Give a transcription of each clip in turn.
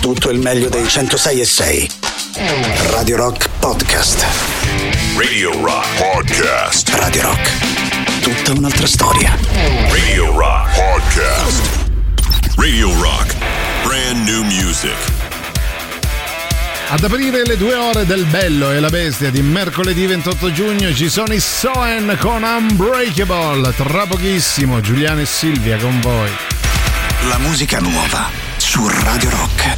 tutto il meglio dei 106 e 6. Radio Rock Podcast. Radio Rock Podcast. Radio Rock. Tutta un'altra storia. Radio Rock Podcast. Radio Rock. Brand new music. Ad aprire le due ore del Bello e la Bestia di mercoledì 28 giugno ci sono i Soen con Unbreakable. Tra pochissimo Giuliano e Silvia con voi. La musica nuova su Radio Rock.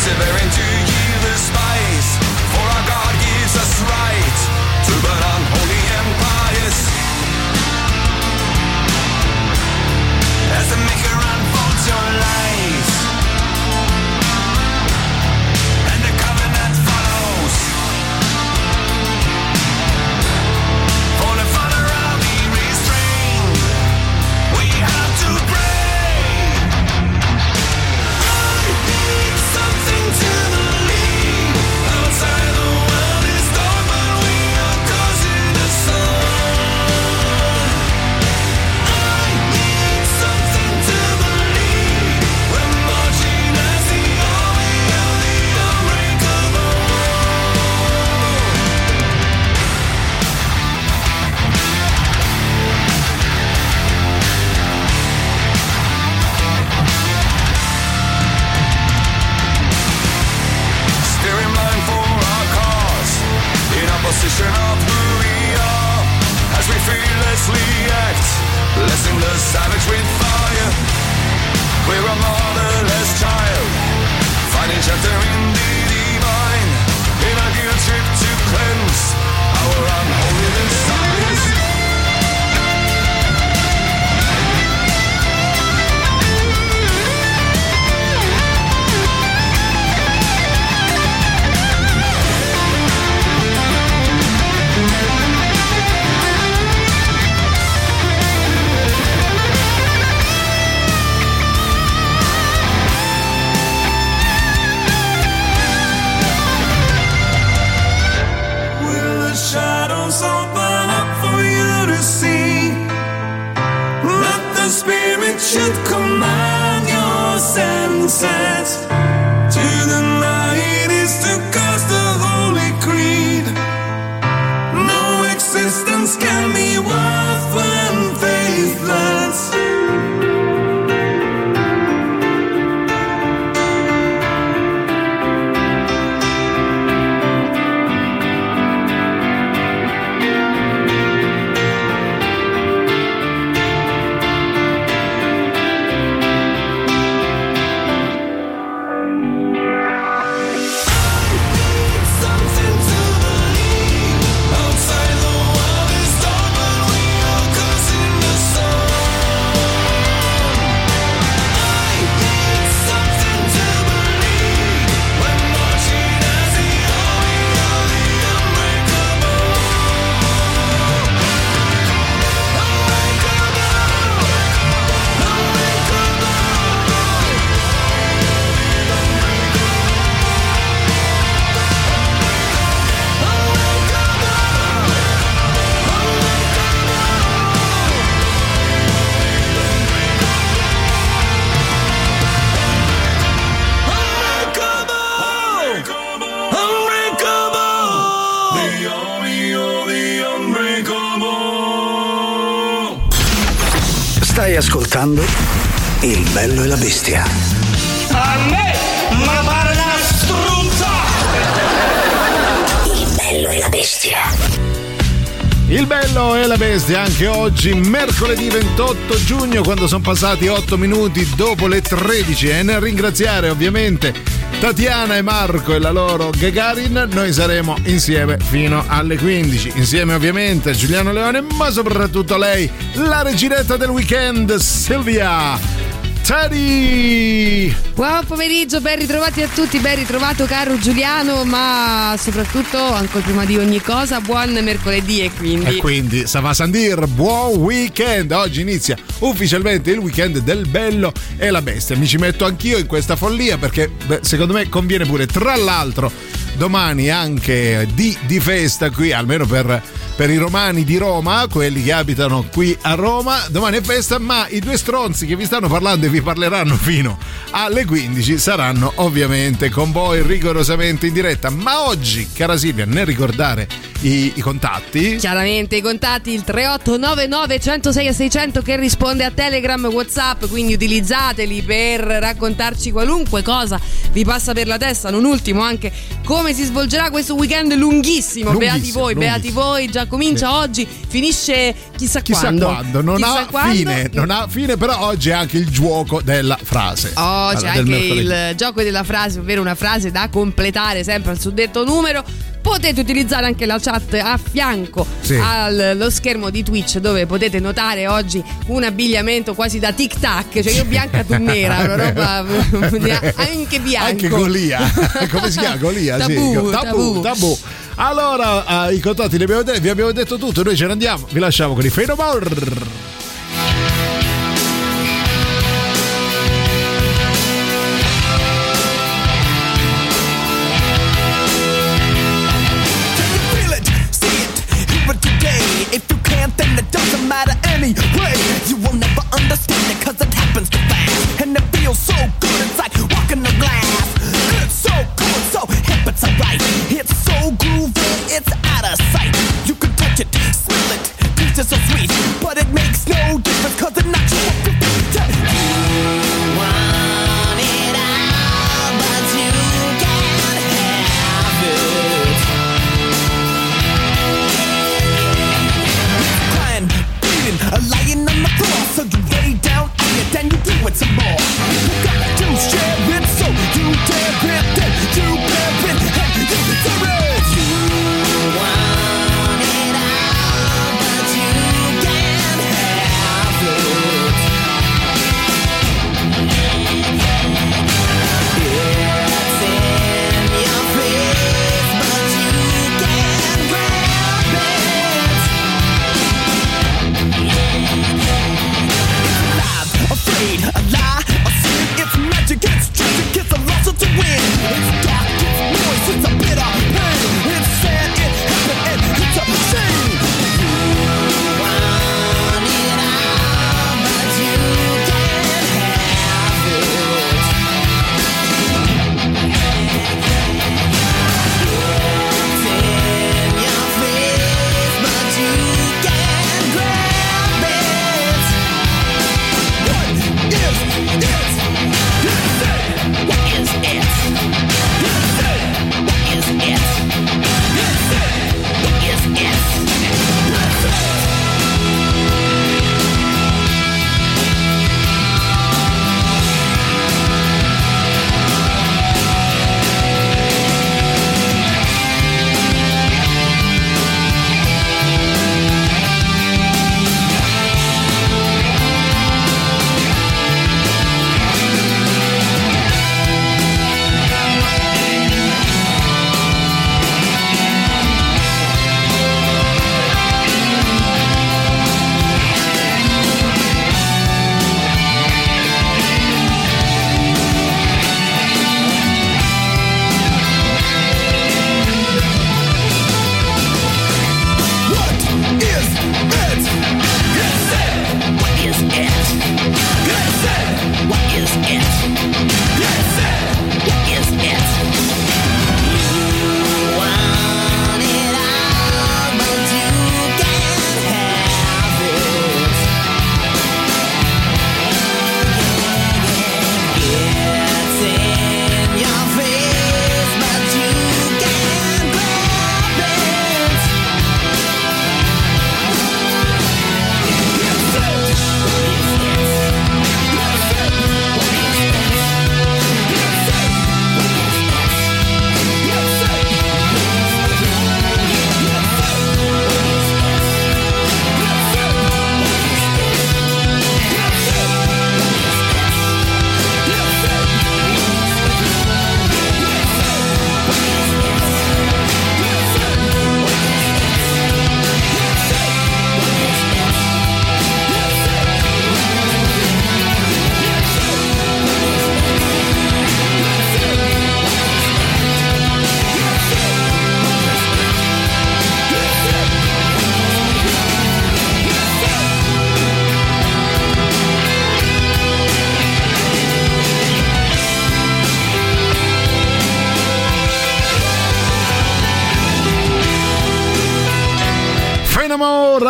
perseverance ascoltando Il bello e la bestia. A me, ma pare una struzza! Il bello e la bestia. Il bello e la bestia anche oggi, mercoledì 28 giugno, quando sono passati 8 minuti dopo le 13. E nel ringraziare ovviamente Tatiana e Marco e la loro Gagarin. Noi saremo insieme fino alle 15. Insieme ovviamente a Giuliano Leone, ma soprattutto lei, la reginetta del weekend, Silvia. Teddy! Buon pomeriggio, ben ritrovati a tutti, ben ritrovato caro Giuliano, ma soprattutto, ancora prima di ogni cosa, buon mercoledì e quindi... E quindi, Sava Sandir, buon weekend! Oggi inizia ufficialmente il weekend del bello e la bestia. Mi ci metto anch'io in questa follia perché beh, secondo me conviene pure, tra l'altro, domani anche di, di festa qui, almeno per per i romani di Roma, quelli che abitano qui a Roma. Domani è festa, ma i due stronzi che vi stanno parlando e vi parleranno fino alle 15 saranno ovviamente con voi rigorosamente in diretta. Ma oggi, cara Silvia, nel ricordare i, i, contatti? Chiaramente i contatti, il 3899 106 600 che risponde a Telegram, Whatsapp, quindi utilizzateli per raccontarci qualunque cosa vi passa per la testa. Non ultimo anche come si svolgerà questo weekend lunghissimo. lunghissimo beati voi, lunghissimo. beati voi, già comincia sì. oggi, finisce chissà, chissà quando. quando. Non chissà ha quando. fine, non ha fine, però oggi è anche il gioco della frase. Oh, c'è anche il gioco della frase, ovvero una frase da completare sempre al suddetto numero potete utilizzare anche la chat a fianco sì. allo schermo di Twitch dove potete notare oggi un abbigliamento quasi da tic tac cioè io bianca tu nera una roba anche bianco anche Golia come si chiama Golia tabù, sì. tabù, tabù. tabù. Allora, uh, i contatti li abbiamo vi abbiamo detto tutto, noi ce ne andiamo, vi lasciamo con i Fade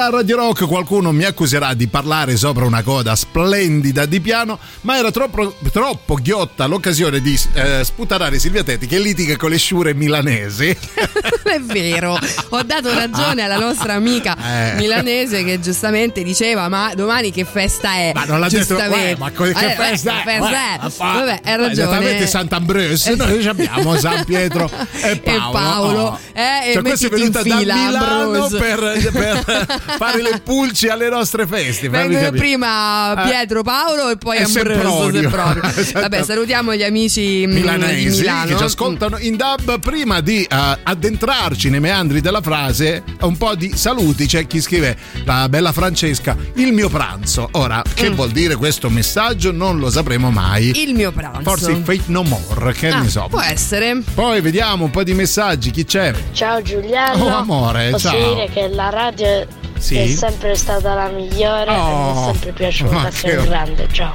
A Radio Rock qualcuno mi accuserà di parlare sopra una coda splendida di piano, ma era troppo, troppo ghiotta l'occasione di eh, sputarare Silvia Tetti che litiga con le sciure milanesi. È vero, ho dato ragione alla nostra amica Eh. milanese che giustamente diceva ma domani che festa è? Ma non l'ha detto, eh, ma che Eh, festa eh, è? festa Eh, è? Vabbè, hai ma ragione. Esattamente Sant'Ambrosio, noi abbiamo San Pietro e Paolo. Paolo, Oh. eh, e cioè, questa è venuta da Milano Ambrose. per, per fare le pulci alle nostre feste. Vengono prima Eh. Pietro Paolo e poi E Ambrosio Sempronio. Vabbè, salutiamo gli amici mm, milanesi che ci ascoltano in dub prima di eh, addentrarci nei meandri della frase un po' di saluti c'è chi scrive la bella Francesca il mio pranzo ora che vuol dire questo messaggio non lo sapremo mai Mm. Il mio pranzo. forse fate no more che Ah, ne so Può essere. poi vediamo un po' di messaggi chi c'è Ciao Giuliano. Oh, amore, Posso ciao. dire che la radio Sì? è sempre stata la migliore e Oh, mi è sempre piaciuta. Sei un grande, ciao.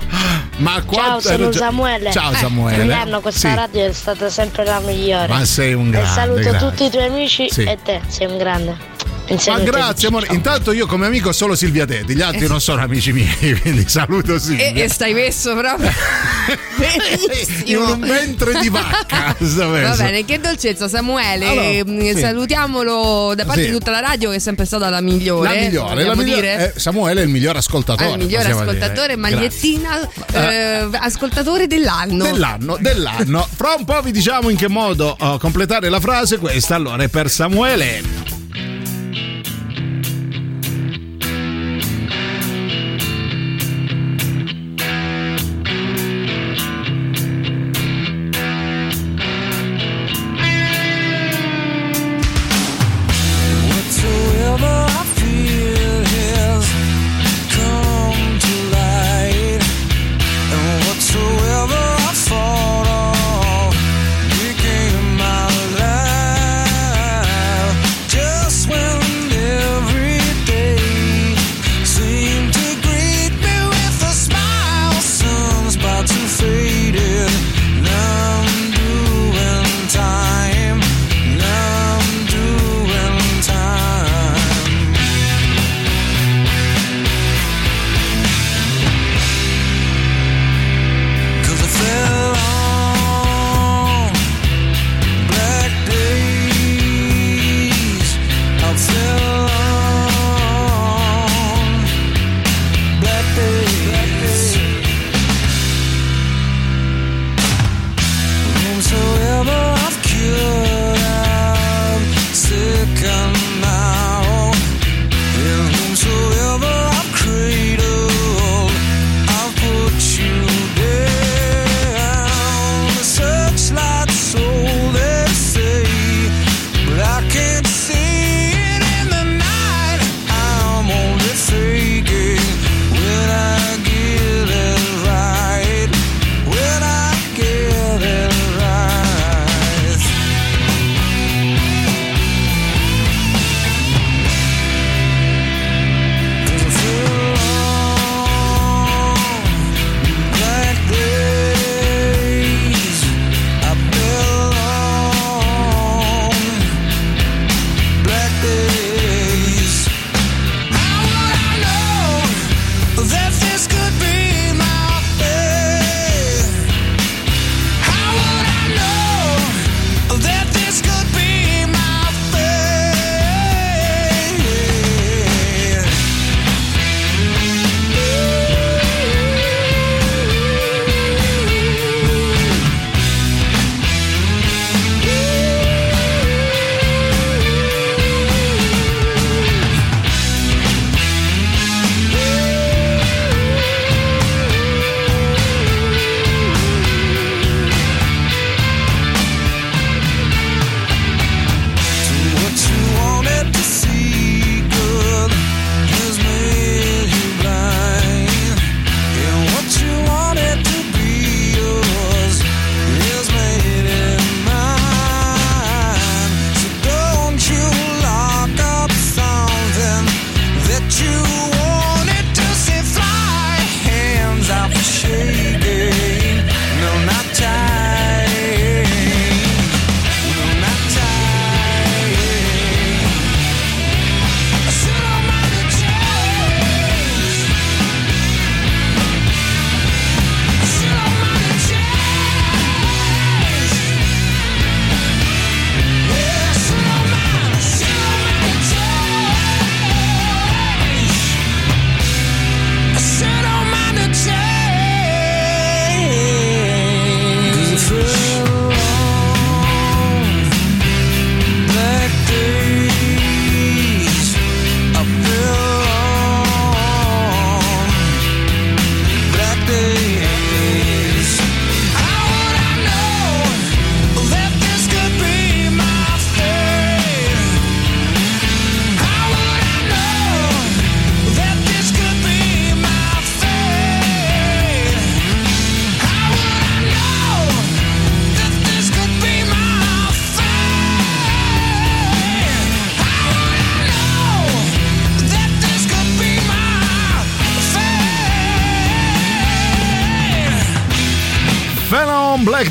ma Ciao, sono hai Samuele. ciao Eh, Samuele Giuliano, questa Sì. radio è stata sempre la migliore. ma sei un e grande saluto grande. tutti i tuoi amici Sì. e te, sei un grande. Ma grazie amore, intanto io come amico ho solo Silvia Tetti, gli altri non sono amici miei, quindi saluto Silvia. E, e stai messo proprio in un ventre di vacca. Va bene, che dolcezza Samuele, Allora, eh, sì. salutiamolo da parte Sì. di tutta la radio che è sempre stata la migliore. La migliore, la migliore eh, Samuele è il miglior ascoltatore. Ah, il possiamo ascoltatore, dire. magliettina, eh, ascoltatore dell'anno. Dell'anno, dell'anno. Fra un po' vi diciamo in che modo oh, completare la frase. Questa allora è per Samuele.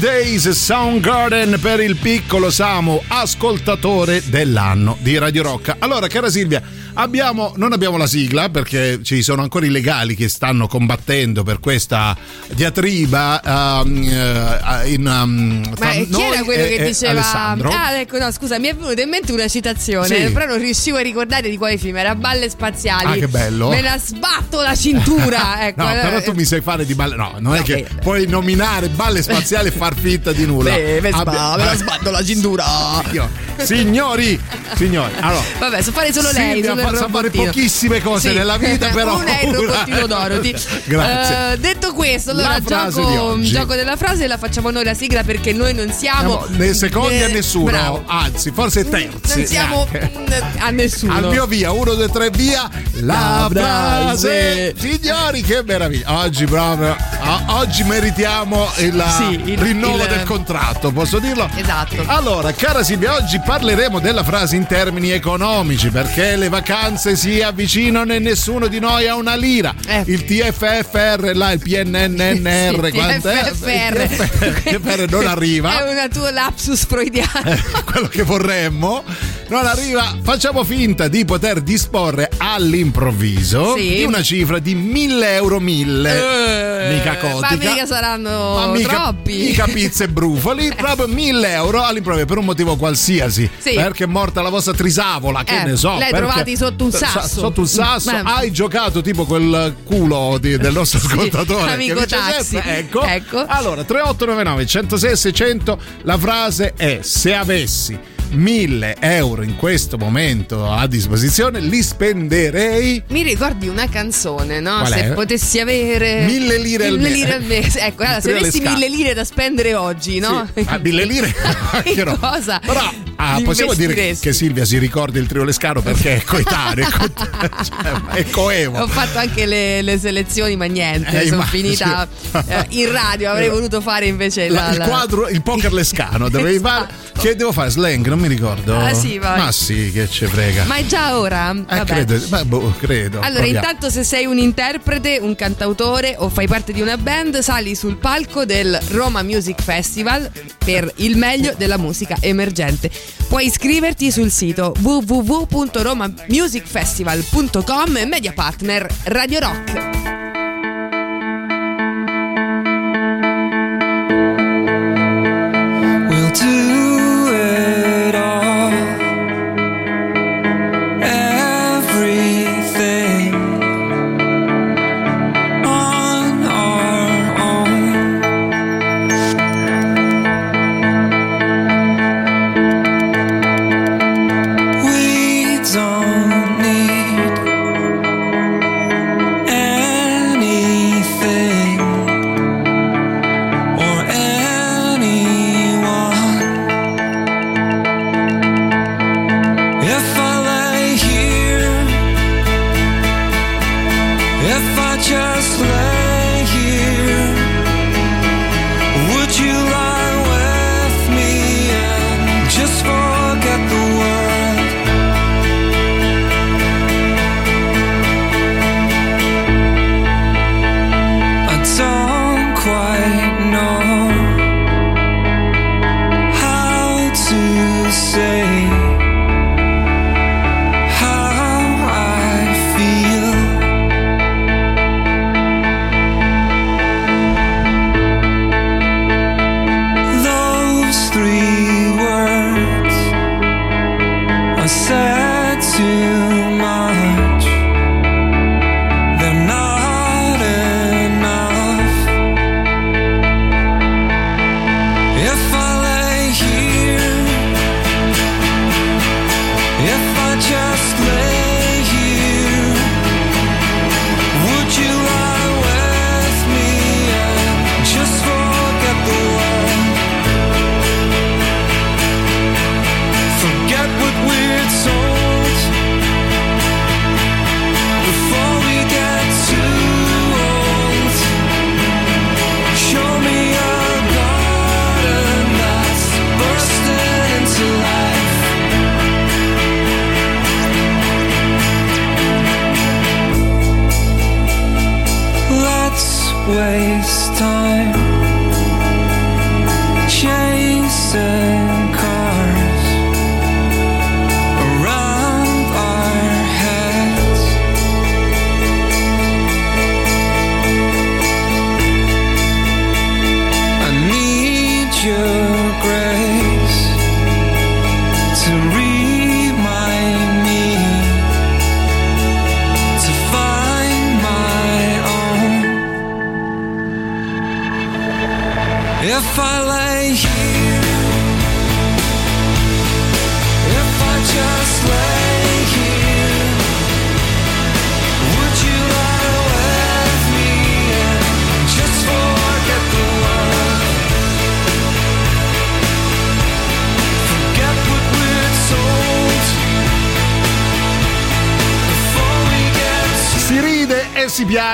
Days Soundgarden per il piccolo Samu, ascoltatore dell'anno di Radio Rock. Allora, cara Silvia, abbiamo, non abbiamo la sigla perché ci sono ancora i legali che stanno combattendo per questa diatriba um, uh, in, um, Ma chi era quello che diceva? Alessandro. Ah, ecco, no, scusa, mi è venuta in mente una citazione, Sì. però non riuscivo a ricordare di quale film era Balle Spaziali. Ah, che bello. Me la sbatto la cintura. ecco. No, però Eh, tu mi sai fare di balle. No, non è No, che beh, beh. puoi nominare balle spaziali e far finta di nulla. Beh, me sba- me la sbatto la cintura. Signori, signori, allora. Vabbè, so fare solo lei, Silvia solo sa fare pochissime cose Sì. nella vita, però Una è il robottino Dorothy. Grazie. Eh, detto questo, allora gioco, oggi. gioco della frase la facciamo noi la sigla perché noi non siamo Siamo secondi a eh, nessuno, bravo. anzi, forse terzi. Non siamo neanche. mm, a nessuno. Al mio via, uno, due, tre, via. La La frase. frase. Signori, che meraviglia. Oggi proprio. o- oggi meritiamo il, Sì, il- rinnovo il- del contratto, posso dirlo? Esatto. Allora, cara Silvia, oggi parleremo della frase in termini economici perché le vacanze si avvicinano e nessuno di noi ha una lira. Eh. Il TFFR, là, il PNNR, Sì, quanto è? TFFR. Il TFFR non arriva. È una tua lapsus freudiana. Eh, quello che vorremmo non arriva facciamo finta di poter disporre all'improvviso Sì. di una cifra di 1000 euro 1000 Eh, mica cotica Ma mica saranno ma mica, troppi. mica pizze e brufoli proprio 1000 euro all'improvviso per un motivo qualsiasi Sì. perché è morta la vostra trisavola che Eh, ne so l'hai perché- trovati sotto un Sa- sasso. sotto un sasso Beh. hai giocato tipo quel culo di- del nostro Sì, ascoltatore amico taxi. ecco. Ecco. allora 3899 106 600 la frase è se avessi 1000 euro in questo momento a disposizione li spenderei Mi ricordi una canzone, no? Qual Se è? potessi avere Mille lire al mese. lire al mese. Ecco, allora, se avessi le scale. mille lire da spendere oggi, no? Sì, a mille lire anche no. cosa? Però ah, possiamo dire che Silvia si ricordi il trio Lescano perché è coetaneo, cioè, è coevo. Ho fatto anche le, le selezioni, ma niente, Eh, sono immagino. finita eh, in radio. Avrei voluto fare invece La- la, il quadro, il poker lescano, dovevi fare. Esatto. Che devo fare? Slang, non mi ricordo. Ah, sì, vai. Ma sì, che ci frega. Ma è già ora? eh, Vabbè. credo, ma boh, credo. Allora, proviamo. intanto se sei un interprete, un cantautore o fai parte di una band, sali sul palco del Roma Music Festival per il meglio della musica emergente. Puoi iscriverti sul sito www.romamusicfestival.com e media partner Radio Rock.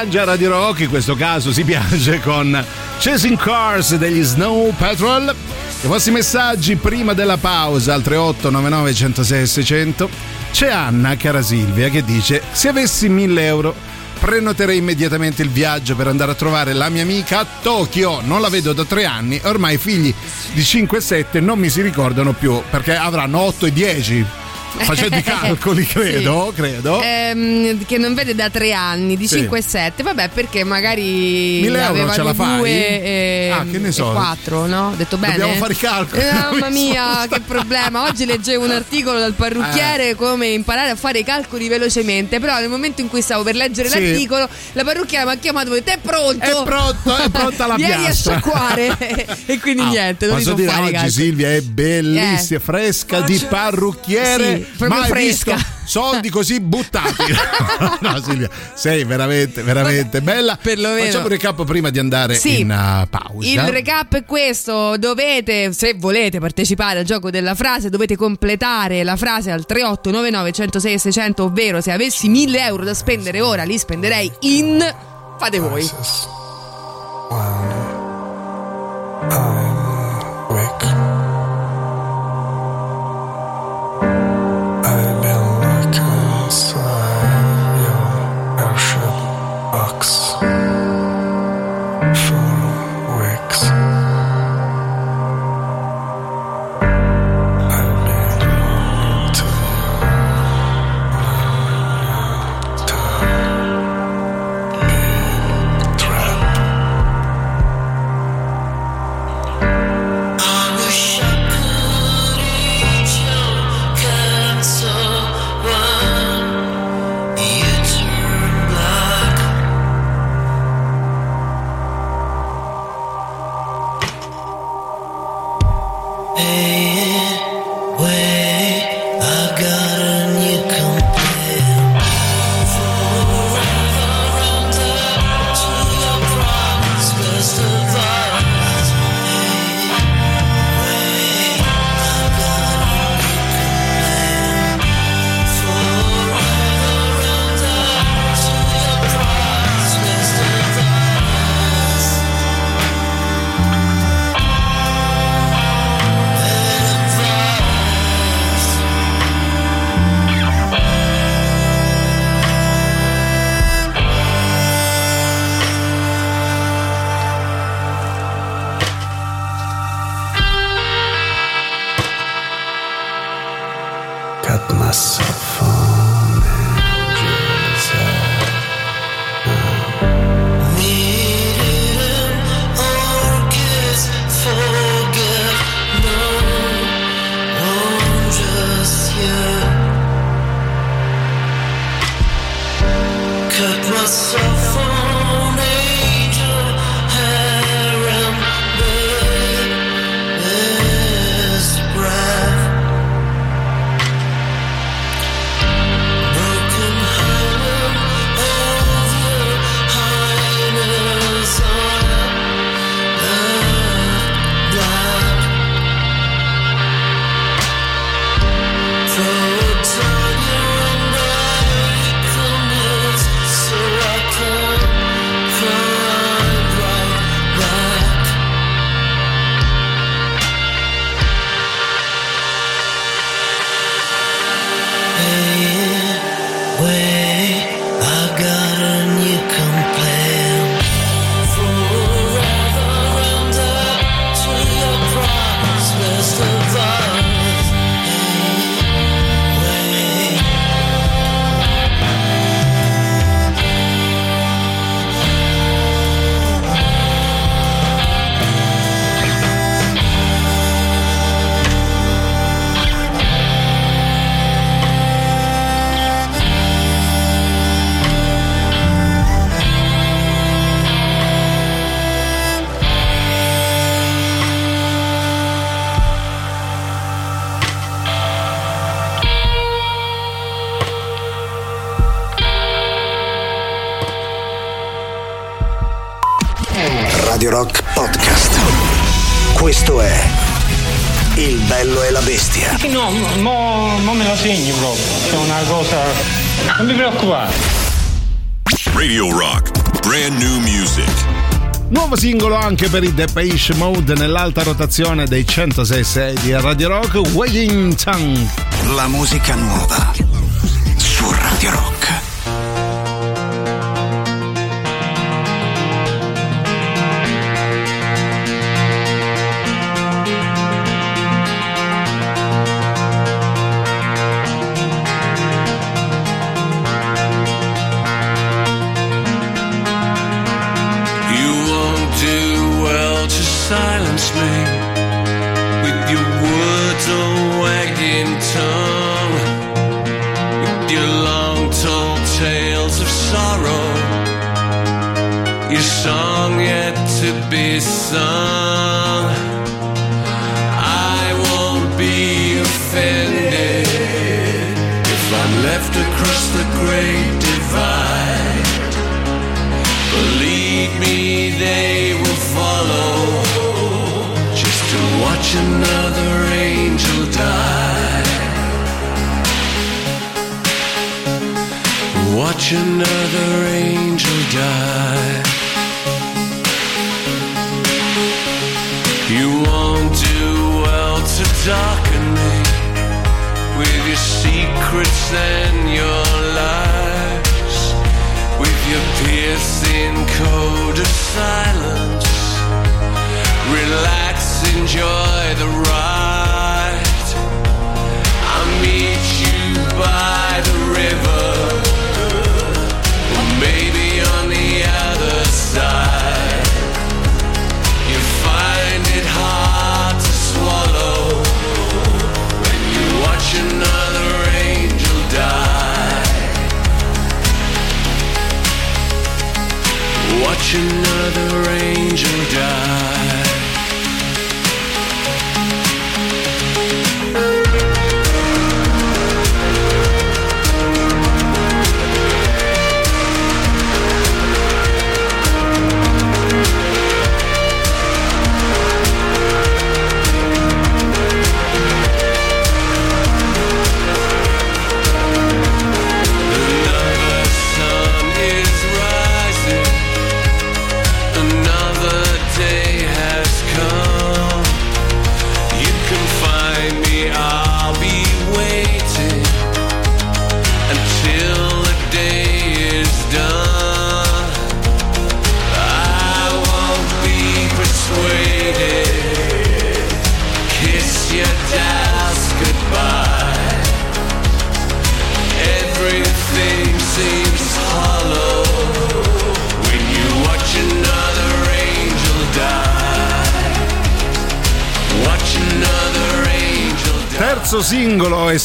E si piange a Radio Rock, in questo caso si piange con Chasing Cars degli Snow Patrol. I vostri messaggi prima della pausa al 3899 106 600. C'è Anna, cara Silvia, che dice: Se avessi 1000 euro prenoterei immediatamente il viaggio per andare a trovare la mia amica a Tokyo. Non la vedo da tre anni, ormai i figli di 5 e 7 non mi si ricordano più perché avranno 8 e 10. Facendo i calcoli, credo, credo. Ehm, che non vede da tre anni, di Sì. 5 e 7. Vabbè, perché magari 1000 euro ce la fai? due e, Ah, che ne so. e quattro, no? Ho detto bene. Dobbiamo fare i calcoli. Eh, mamma mia, che problema. Oggi leggevo un articolo dal Eh. parrucchiere come imparare a fare i calcoli velocemente. Però nel momento in cui stavo per leggere Sì. l'articolo, la parrucchiera mi ha chiamato e detto: È pronto! È pronto, è pronta la Vieni piastra." a sciacquare. e quindi Ah, niente, non Posso so dire oggi. Silvia è bellissima, Eh. fresca di parrucchiere. Sì, proprio mai fresca. visto soldi così buttati. no, Silvia, sei veramente, veramente bella. perlomeno. Facciamo un recap prima di andare Sì. in uh, pausa. Il recap è questo, dovete, se volete partecipare al gioco della frase, dovete completare la frase al 3899 106 600, ovvero se avessi 1000 euro da spendere ora, li spenderei in... Fate voi. I've singolo anche per i Depeche Mode nell'alta rotazione dei 106.6 di Radio Rock, Weighing Tongue. La musica nuova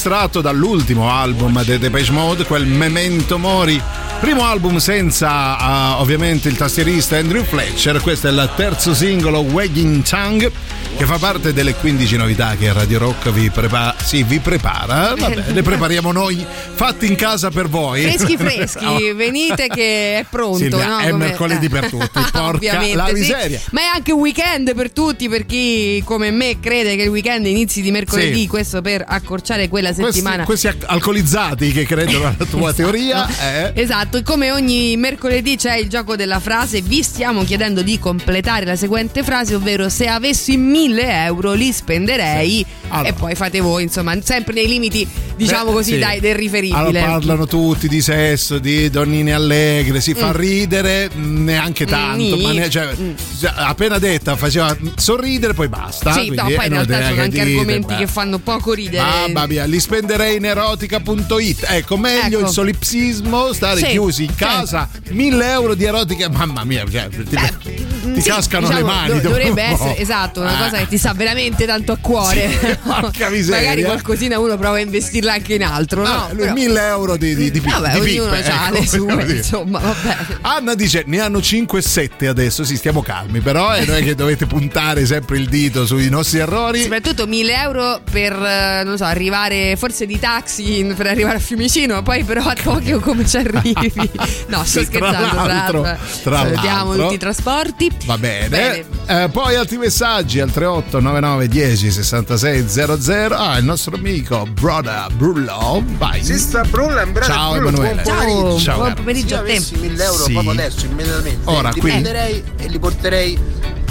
estratto dall'ultimo album dei Depeche Mode, quel Memento Mori. Primo album senza eh, ovviamente il tastierista Andrew Fletcher, questo è il terzo singolo Wagging Tongue che fa parte delle 15 novità che Radio Rock vi, prepa- sì, vi prepara. Vabbè, le prepariamo noi fatti in casa per voi. Freschi freschi, Oh. venite che è pronto. Silvia, no? è Come- mercoledì per tutti, porca la sì. miseria. Ma è anche un weekend per tutti, per chi come me crede che il weekend inizi di mercoledì, Sì. questo per accorciare quella Questi, settimana. questi al- alcolizzati che credono alla tua teoria eh. Esatto, e come ogni mercoledì c'è il gioco della frase, vi stiamo chiedendo di completare la seguente frase, ovvero se avessi 1000 euro li spenderei Allora. e poi fate voi, insomma, sempre nei limiti, diciamo Beh, così, sì. dai, del riferibile. Allora parlano tutti di sesso, di donnine allegre, si fa Mm. ridere mm, neanche tanto, Mm. ma ne- cioè, cioè, appena detta faceva sorridere poi basta. Sì, quindi no, poi in realtà sono che anche dite, argomenti beh. che fanno poco ridere. Mamma mia, li spenderei in erotica.it. Ecco, meglio Ecco. il solipsismo, stare Sì, chiusi in casa, 1000 euro di erotica. Mamma mia, cioè, ti, ti Sì, cascano diciamo, le mani. do- dovrebbe essere esatto, una Eh. cosa che ti sa veramente tanto a cuore. Sì, porca miseria. Magari qualcosina uno prova a investirla investirla anche in altro, no? Ah, lui Però- 1000 euro di, di, di, Vabbè, di ognuno pippe, ha ecco, le sue, insomma, vabbè. Anna dice ne hanno 5-7 adesso, sì stiamo calmi però e non è che dovete puntare sempre il dito sui nostri errori. Soprattutto 1000 euro per, eh, non so, arrivare forse di taxi per arrivare a Fiumicino, poi però a Tokyo come ci arrivi? No, sto Sì, scherzando, tra l'altro, l'altro. tra Salutiamo l'altro. tutti i trasporti. Va bene. Bene. Eh, poi altri messaggi al 38 99 10 66 00. Ah, il nostro amico Broda Brullo. Vai. Sista Brulla, brother Ciao, Brullo, Emanuele. buon pomeriggio. Ciao, buon pomeriggio Se io a te. avessi 1000 euro Sì. proprio adesso, immediatamente, Ora, li quindi- prenderei e li porterei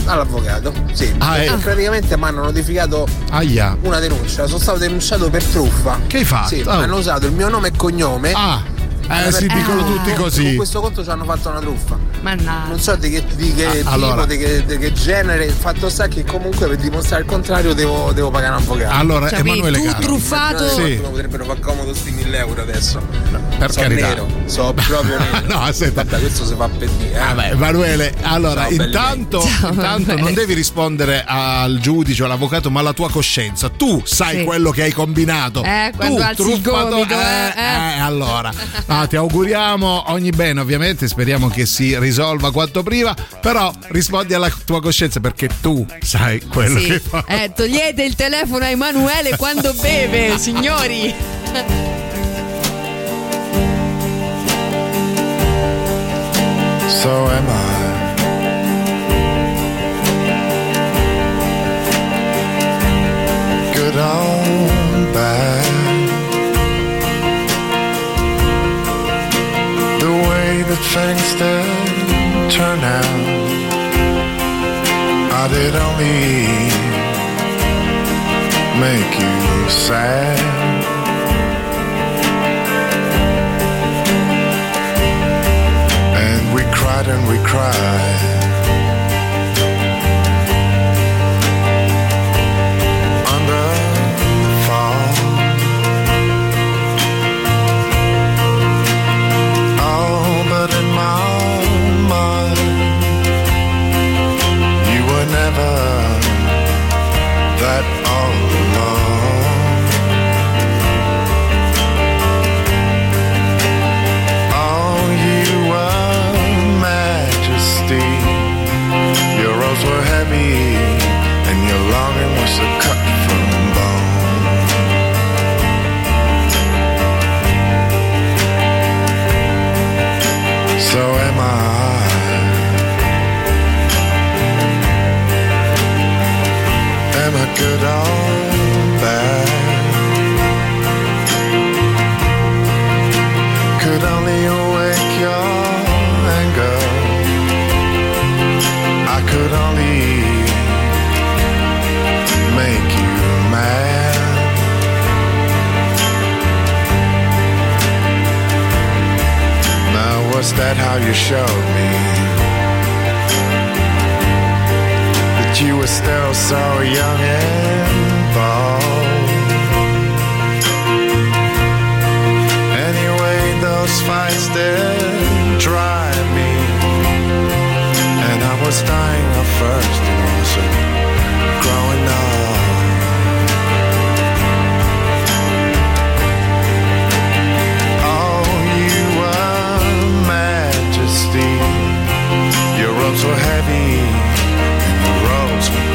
all'avvocato. Sì, Ah, perché eh. praticamente mi hanno notificato Aia. una denuncia. Sono stato denunciato per truffa. Che hai fatto? Sì, Oh. hanno usato il mio nome e cognome. Ah, eh, si dicono con- tutti Con così. questo conto ci hanno fatto una truffa. Mannaggia. Non so di che, di che Ah, tipo, allora. di, che, di che genere. Il fatto sta che comunque per dimostrare il contrario devo, devo pagare un avvocato. Allora, Cioè, Emanuele tu caro. truffato. Sì. Potrebbero far comodo sti 1000 euro adesso. Per so carità. nero, so proprio nero. No, aspetta. Vabbè, questo si fa per dire. eh. Vabbè, Emanuele, allora Ciao, intanto, Ciao, intanto non devi rispondere al giudice o all'avvocato, ma alla tua coscienza. Tu sai Sì. quello che hai combinato. Eh, quando tu, alzi il truffato- gomito, eh, eh, eh. eh, allora, Ah, ti auguriamo ogni bene, ovviamente. Speriamo che si risolva quanto prima. Però rispondi alla tua coscienza perché tu sai quello Sì. che fa. Eh, togliete il telefono a Emanuele quando beve, signori. So am I. Good or bad. The way that things did turn out, I did only make you sad. And we cried and we cried. Good or bad? could only awake your anger. I could only make you mad. Now, was that how you showed me you were still so young and bold? Anyway, those fights did drive me. And I was dying of first also growing up. Oh, you were majesty. Your robes were heavy, Jones.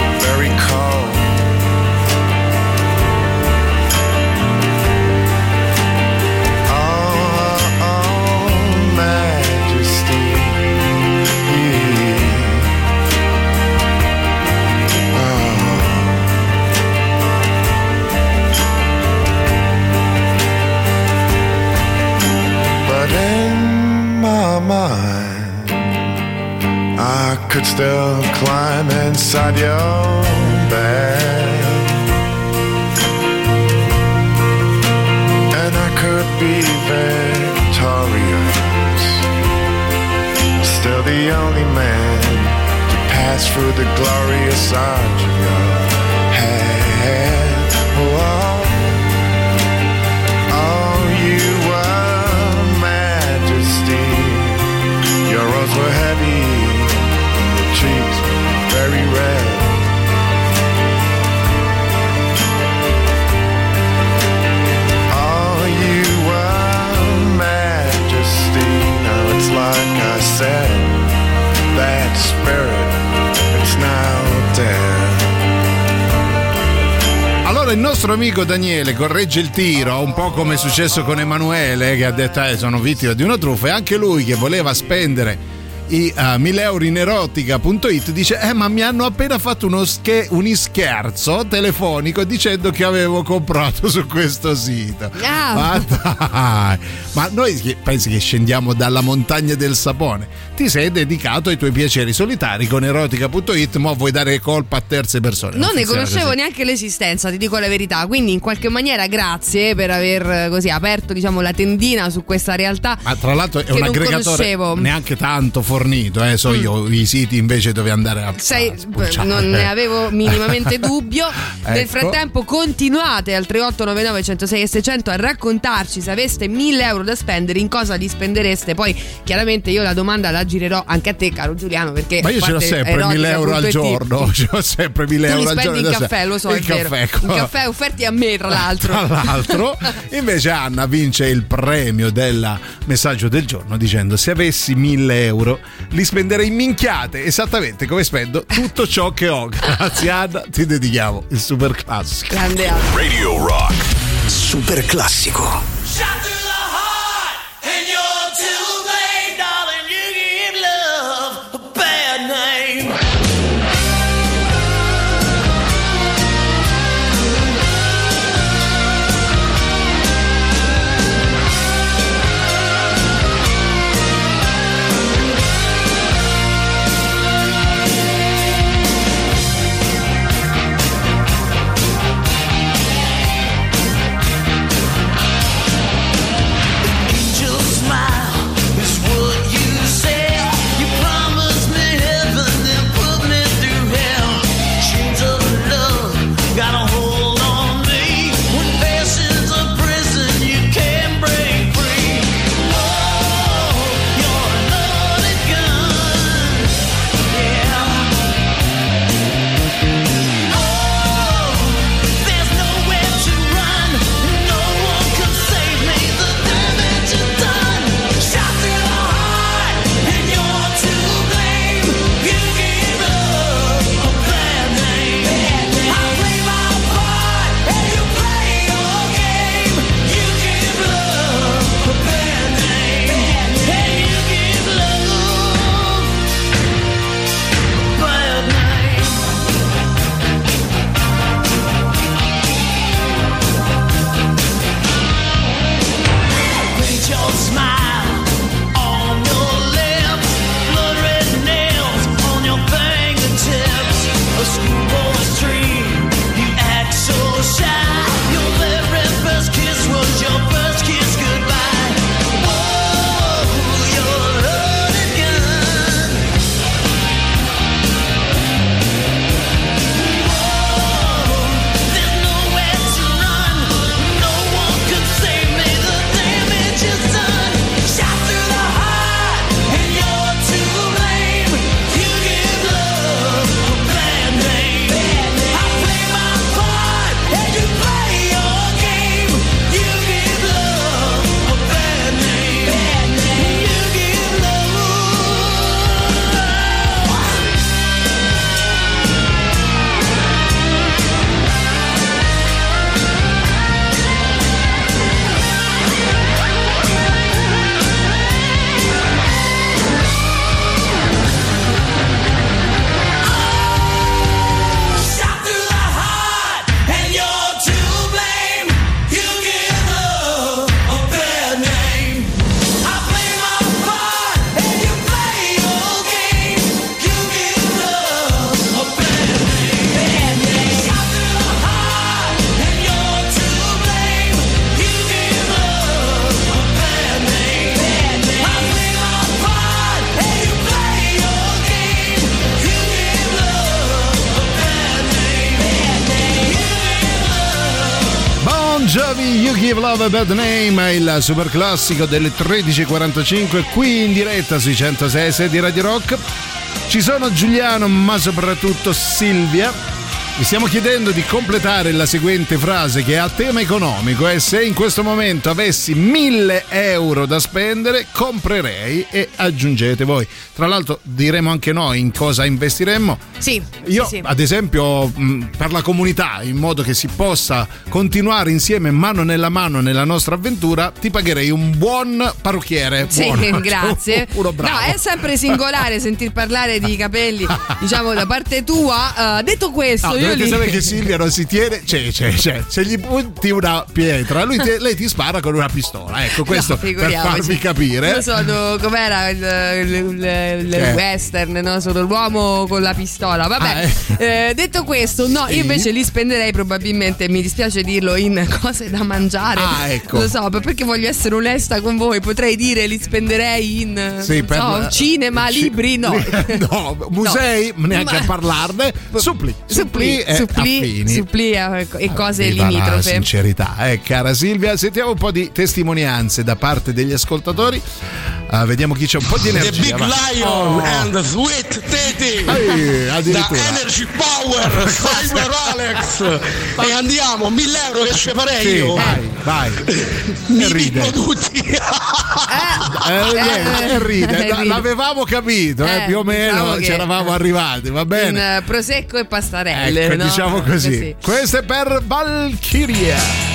Corregge il tiro, un po' come è successo con Emanuele che ha detto eh, sono vittima di una truffa e anche lui che voleva spendere i uh, 1000 euro in erotica.it dice eh ma mi hanno appena fatto uno sche- un scherzo telefonico dicendo che avevo comprato su questo sito Ah. ma dai ma noi pensi che scendiamo dalla montagna del sapone ti sei dedicato ai tuoi piaceri solitari con erotica.it ma vuoi dare colpa a terze persone Non ne funziona conoscevo così. neanche l'esistenza, ti dico la verità. Quindi, in qualche maniera, grazie per aver così aperto diciamo, la tendina su questa realtà. Ma tra l'altro è un non aggregatore conoscevo. Neanche tanto fornito, eh, so io i siti invece dove andare a Sei- spulciare. non ne avevo minimamente dubbio. Nel Ecco. frattempo, continuate al 3899 106 e 600 a raccontarci se aveste 1000 euro da spendere, in cosa li spendereste. Poi, chiaramente, io la domanda la girerò anche a te, caro Giuliano. Perché Ma io a ce l'ho sempre 1000 euro al giorno, ce l'ho sempre 1000 Tu li euro al giorno. adesso- caffè, lo so, il caffè, ecco. In caffè offerti a me, tra l'altro. Tra l'altro, invece Anna vince il premio del messaggio del giorno dicendo se avessi 1000 euro li spenderei in minchiate, esattamente come spendo tutto ciò che ho. Grazie Anna, ti dedichiamo il super classico. Grande Anna. Radio Rock. Super classico. Bad Name, il super classico delle 13.45 qui in diretta sui 106 di Radio Rock. Ci sono Giuliano, ma soprattutto Silvia. Vi stiamo chiedendo di completare la seguente frase che ha tema economico e se in questo momento avessi 1000 euro da spendere comprerei e aggiungete voi. Tra l'altro diremo anche noi in cosa investiremmo. Sì, Io sì, sì. ad esempio mh, per la comunità in modo che si possa continuare insieme mano nella mano nella nostra avventura ti pagherei un buon parrucchiere. Sì, Buono. grazie. Bravo. No, è sempre singolare sentir parlare di capelli, diciamo, da parte tua. Eh, detto questo, No, io li... sapere che Silvia non si tiene, cioè, cioè, cioè, se gli punti una pietra, lui ti- lei ti spara con una pistola. Ecco, questo No, per farvi capire. Io sono com'era il, il- il- il western, no? Sono l'uomo con la pistola. Vabbè, Ah, eh, detto questo, no, Sì. io invece li spenderei probabilmente, mi dispiace dirlo, in cose da mangiare. Ah, ecco. Lo so, perché voglio essere onesta con voi, potrei dire li spenderei in Sì, per- so, cinema, ci- libri, no. no, musei, neanche Ma- a parlarne. Suppli, Suppli, e suppli, suppli e e cose Viva la limitrofe. sincerità, eh, cara Silvia. Sentiamo un po' di testimonianze da parte degli ascoltatori. Ah, vediamo chi c'è un po' di The energia. Big va. Lion Oh. and Sweet Teddy Ehi, da. Energy Power Cyber Alex e andiamo 1000 euro che ci farei Sì, io vai, vai. mi E ride. tutti Eh, e ride. eh, ride. L'avevamo capito, eh, Eh, più o meno diciamo che- ci eravamo arrivati, va In bene? eh, prosecco e pastarelle. Ecco, no? diciamo così. Così. Questo è per Valkyria.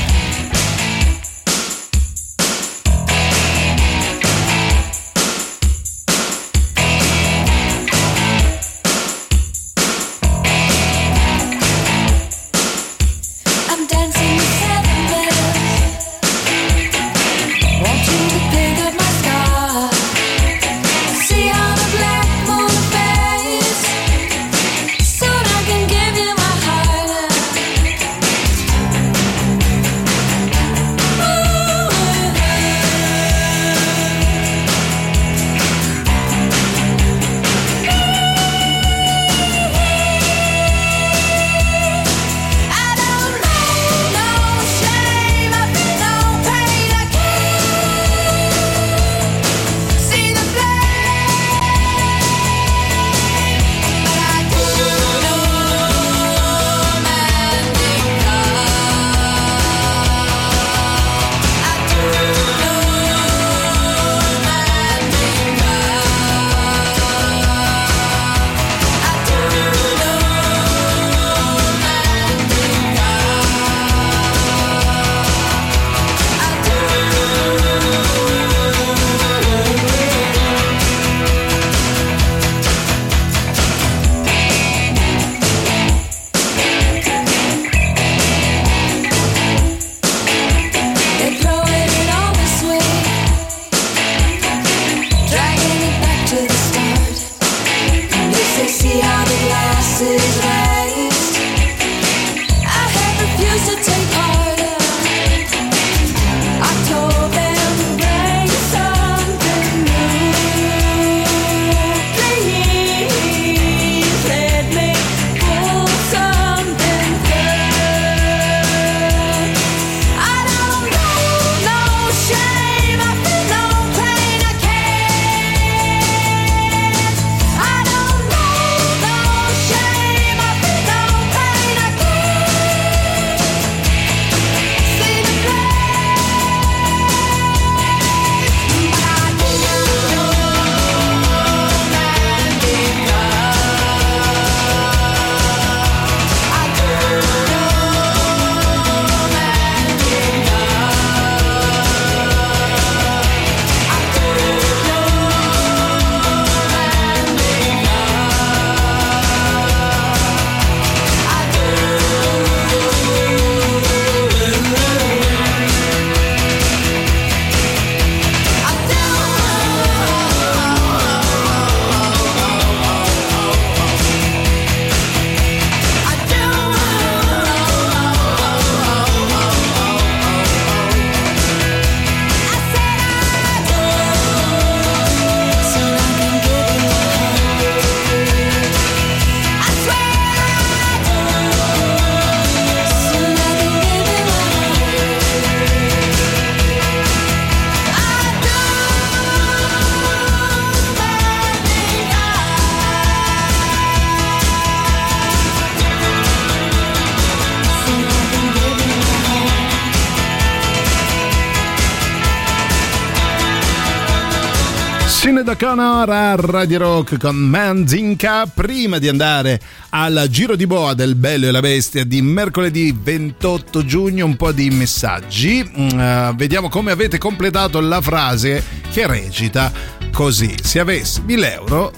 O'Connor a Radio Rock con Manzinka prima di andare al giro di boa del Bello e la Bestia di mercoledì 28 giugno un po' di messaggi. Eh, vediamo come avete completato la frase che recita così. Se avessi 1000 euro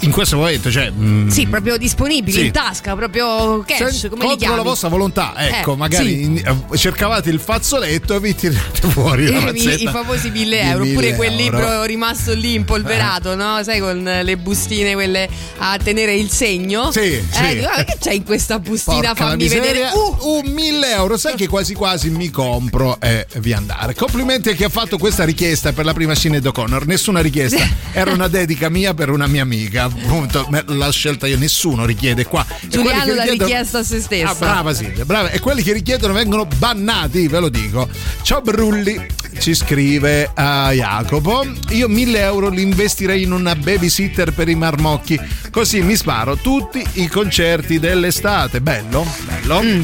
in questo momento cioè mm, Sì, proprio disponibili Sì. in tasca, proprio cash, se- come li contro la vostra volontà ecco Eh, magari sì. in- eh, cercavate il fazzoletto e vi tirate fuori la I, i famosi 1000 di euro, oppure 1000 quel euro. libro rimasto lì impolverato, no? Sai, con le bustine quelle a tenere il segno. Sì, Eh, sì. dico, "Ma che c'è in questa bustina? Porca Fammi vedere. Uh, un 1000 euro, sai che quasi quasi mi compro e via andare. Complimenti a chi ha fatto questa richiesta per la prima Sinead O'Connor. Nessuna richiesta, era una dedica mia per una mia amica. Appunto, l'ho scelta io, nessuno richiede qua. Giuliano che l'ha richiedono- richiesta a se stessa. Ah, brava Silvia, brava. E quelli che richiedono vengono bannati, ve lo dico. Ciao Brulli, ci scrive a Jacopo. Io 1000 euro li investirei in una babysitter per i marmocchi. Così mi sparo tutti i concerti dell'estate. Bello, bello. Mm.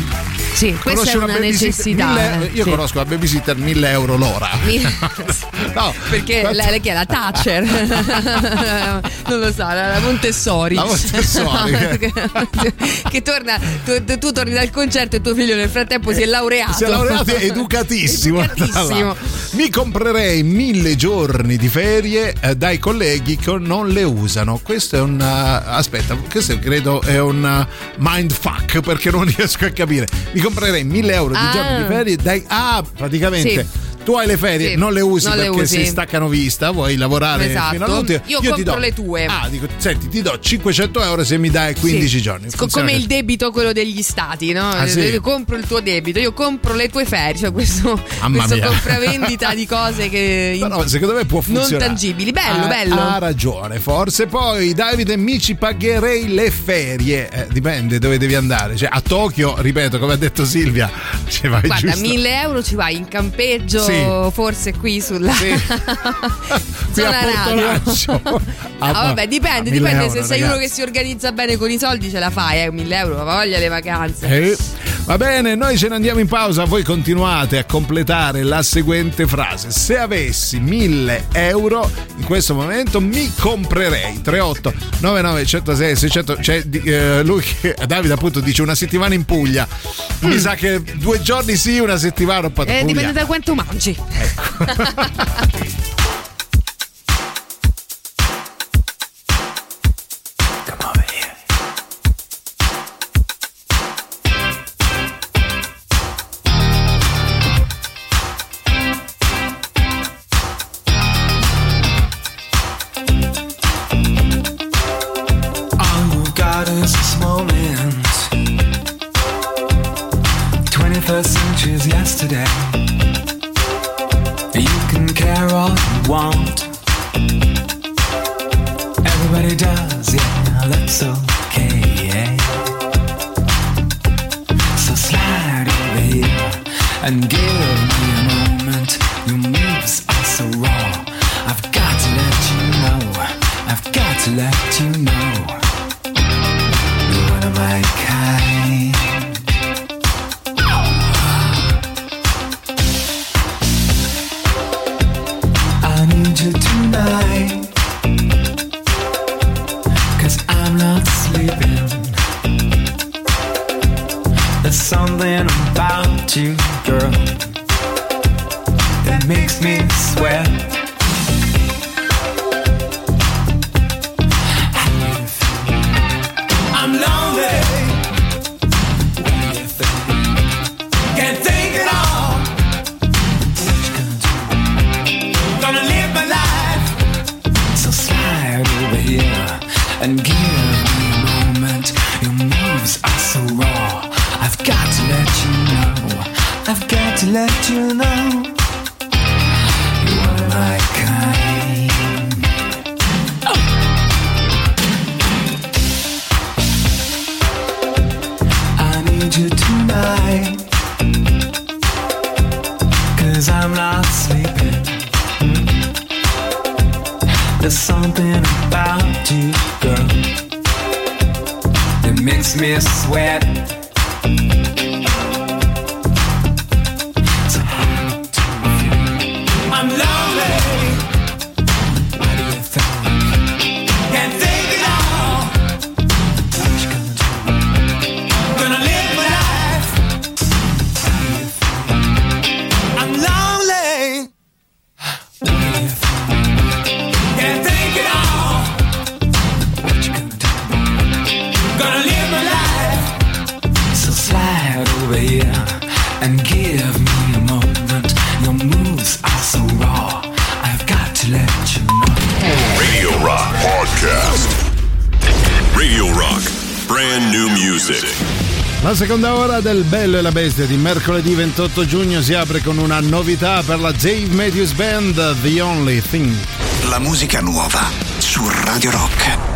Sì, questa Conosci è una babysitter? necessità. Mille- io sì. conosco la babysitter 1000 euro l'ora. No, Perché quanto- lei, lei chi è la Thatcher? non lo so, la, la Montessori. La Montessori. che, che torna, tu, tu torni dal concerto e tuo figlio nel frattempo si è laureato. Si è laureato educatissimo. Educatissimo. Mi comprerei mille giorni di ferie eh, dai colleghi che non le usano. Questo è un. uh, aspetta, questo credo è un uh, mindfuck perché non riesco a capire. Mi comprerei mille euro di Ah. giorni di ferie dai. Ah, praticamente. Sì. Tu hai le ferie, Sì, non le usi non le perché usi. si staccano vista, vuoi lavorare Esatto. fino all'ultimo. Io ti compro do- le tue. Ah, dico, senti, ti do 500 euro se mi dai 15 Sì. giorni. Funziona Come il debito, quello degli stati, no? Ah, sì? Io compro il tuo debito, io compro le tue ferie, cioè questo, questo compravendita di cose che Però secondo me può non funzionare. tangibili. Bello, Ha- bello. Ha ragione, forse. Poi, Davide, mi ci pagherei le ferie. Eh, dipende dove devi andare. Cioè, a Tokyo, ripeto, come ha detto Silvia, ci vai Guarda, giusto. 1000 euro ci vai in campeggio, Sì. Forse qui sulla Qui a zona Porto radio. Lancio. Ah, vabbè, dipende, a 1000 dipende. euro, se sei ragazzi. uno che si organizza bene con i soldi, ce la fai, eh. 1000 euro, ma voglia le vacanze. Eh, Va bene, noi ce ne andiamo in pausa, voi continuate a completare la seguente frase. Se avessi 1000 euro in questo momento mi comprerei 38 99 106 600. C'è eh, lui che Davide appunto dice una settimana in Puglia. Mi sa che due giorni sì, una settimana un po' Eh, dipende da quanto mangi. All today. seconda ora del Bello e la Bestia di mercoledì 28 giugno si apre con una novità per la Dave Matthews Band, The Only Thing. La musica nuova su Radio Rock.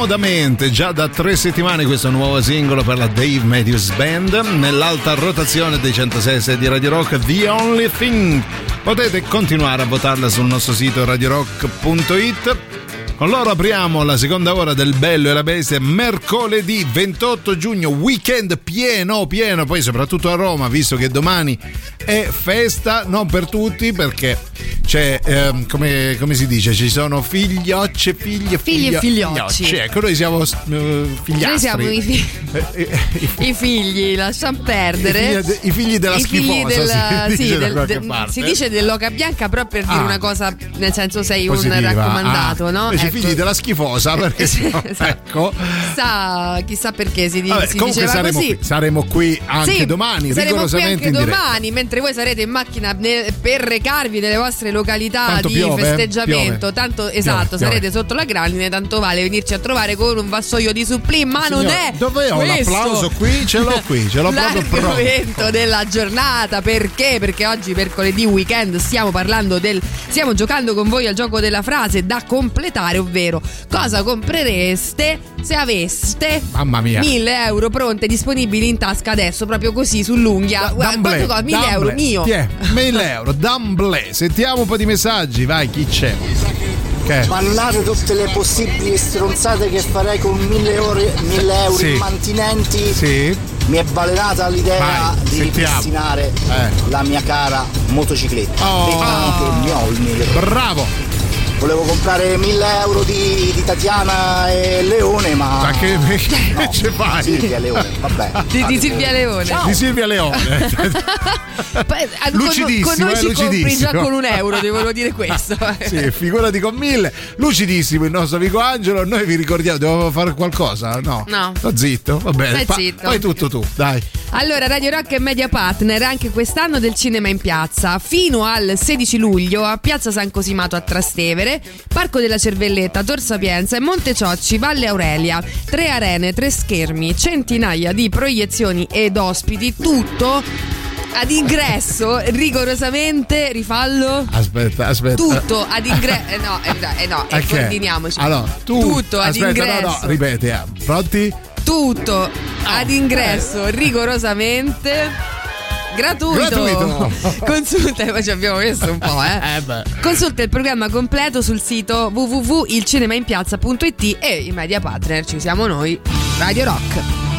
comodamente già da tre settimane questo nuovo singolo per la Dave Matthews Band nell'alta rotazione dei 106 di Radio Rock The Only Thing. Potete continuare a votarla sul nostro sito radiorock.it. Con loro apriamo la seconda ora del Bello e la Bestia mercoledì 28 giugno, weekend pieno pieno, poi soprattutto a Roma, visto che domani è festa, non per tutti perché c'è, ehm, come, come si dice, ci sono figliocce, figlie, Figli e figlio- figliocci. Ecco, noi siamo eh, figliastri. Noi siamo i, fi- Eh, eh, i figli, lasciamo perdere. I figli- i figli della I figli schifosa, della- si sì, dice del- de- si dice dell'oca bianca, però per dire Ah. una cosa, nel senso sei Positiva. un raccomandato, Ah, no? Ecco. figli della schifosa, perché sennò- ecco. Chissà, chissà perché si, Vabbè, si diceva saremo così. qui, saremo qui anche Sì, domani, saremo qui anche domani, mentre voi sarete in macchina ne- per recarvi nelle vostre località Tanto di piove, eh? festeggiamento. piove. Tanto esatto, piove. sarete sotto la grandine, tanto vale venirci a trovare con un vassoio di supplì, ma non Signore, è dove ho questo l'applauso qui? Ce l'ho qui, ce l'ho proprio pronto. Della giornata, perché? Perché oggi mercoledì weekend stiamo parlando del stiamo giocando con voi al gioco della frase da completare, ovvero cosa comprereste se aveste Mamma mia. 1000 euro pronte disponibili in tasca adesso, proprio così sull'unghia. Guarda, quanto costa? 1000 euro mio. È? 1000 euro, d'amblè. Sentiamo un po' di messaggi, vai, chi c'è? Che? Mannate tutte le possibili stronzate che farei con 1000 euro, 1000 euro Sì. immantinenti. Sì. Mi è balenata l'idea Vai, di sentiamo. ripristinare Eh. la mia cara motocicletta. Oh. Vedi che ne ho il 1000 euro. Bravo! Volevo comprare 1000 euro di, di Tatiana e Leone, ma. Ma che, che No, ce fai? Silvia Leone, vabbè. Di, di Silvia Leone. Di Silvia Leone. Eh, con- Lucidissimo, con noi eh, ci compri già lucidissimo. con un euro, devo dire questo. sì, figurati con mille. Lucidissimo il nostro amico Angelo. Noi vi ricordiamo, dobbiamo fare qualcosa? No. No. Sto zitto, va bene. Stai zitto. Fai tutto tu, dai. Allora, Radio Rock è media partner anche quest'anno del cinema in piazza. Fino al 16 luglio a Piazza San Cosimato a Trastevere, Parco della Cervelletta, Tor Sapienza e Monte Ciocci, Valle Aurelia. Tre arene, tre schermi, centinaia di proiezioni ed ospiti, tutto ad ingresso rigorosamente, rifallo. Aspetta, aspetta. Tutto ad ingresso. Eh no, eh, eh no, eh, Ok. coordiniamoci. Allora, tu, tutto ad aspetta, ingresso. no, no, ripeti, eh. pronti? tutto ad ingresso rigorosamente gratuito. Gratuito. Consulta, ma ci abbiamo messo un po', eh. Consulta il programma completo sul sito www.ilcinemainpiazza.it e i media partner ci siamo noi, Radio Rock.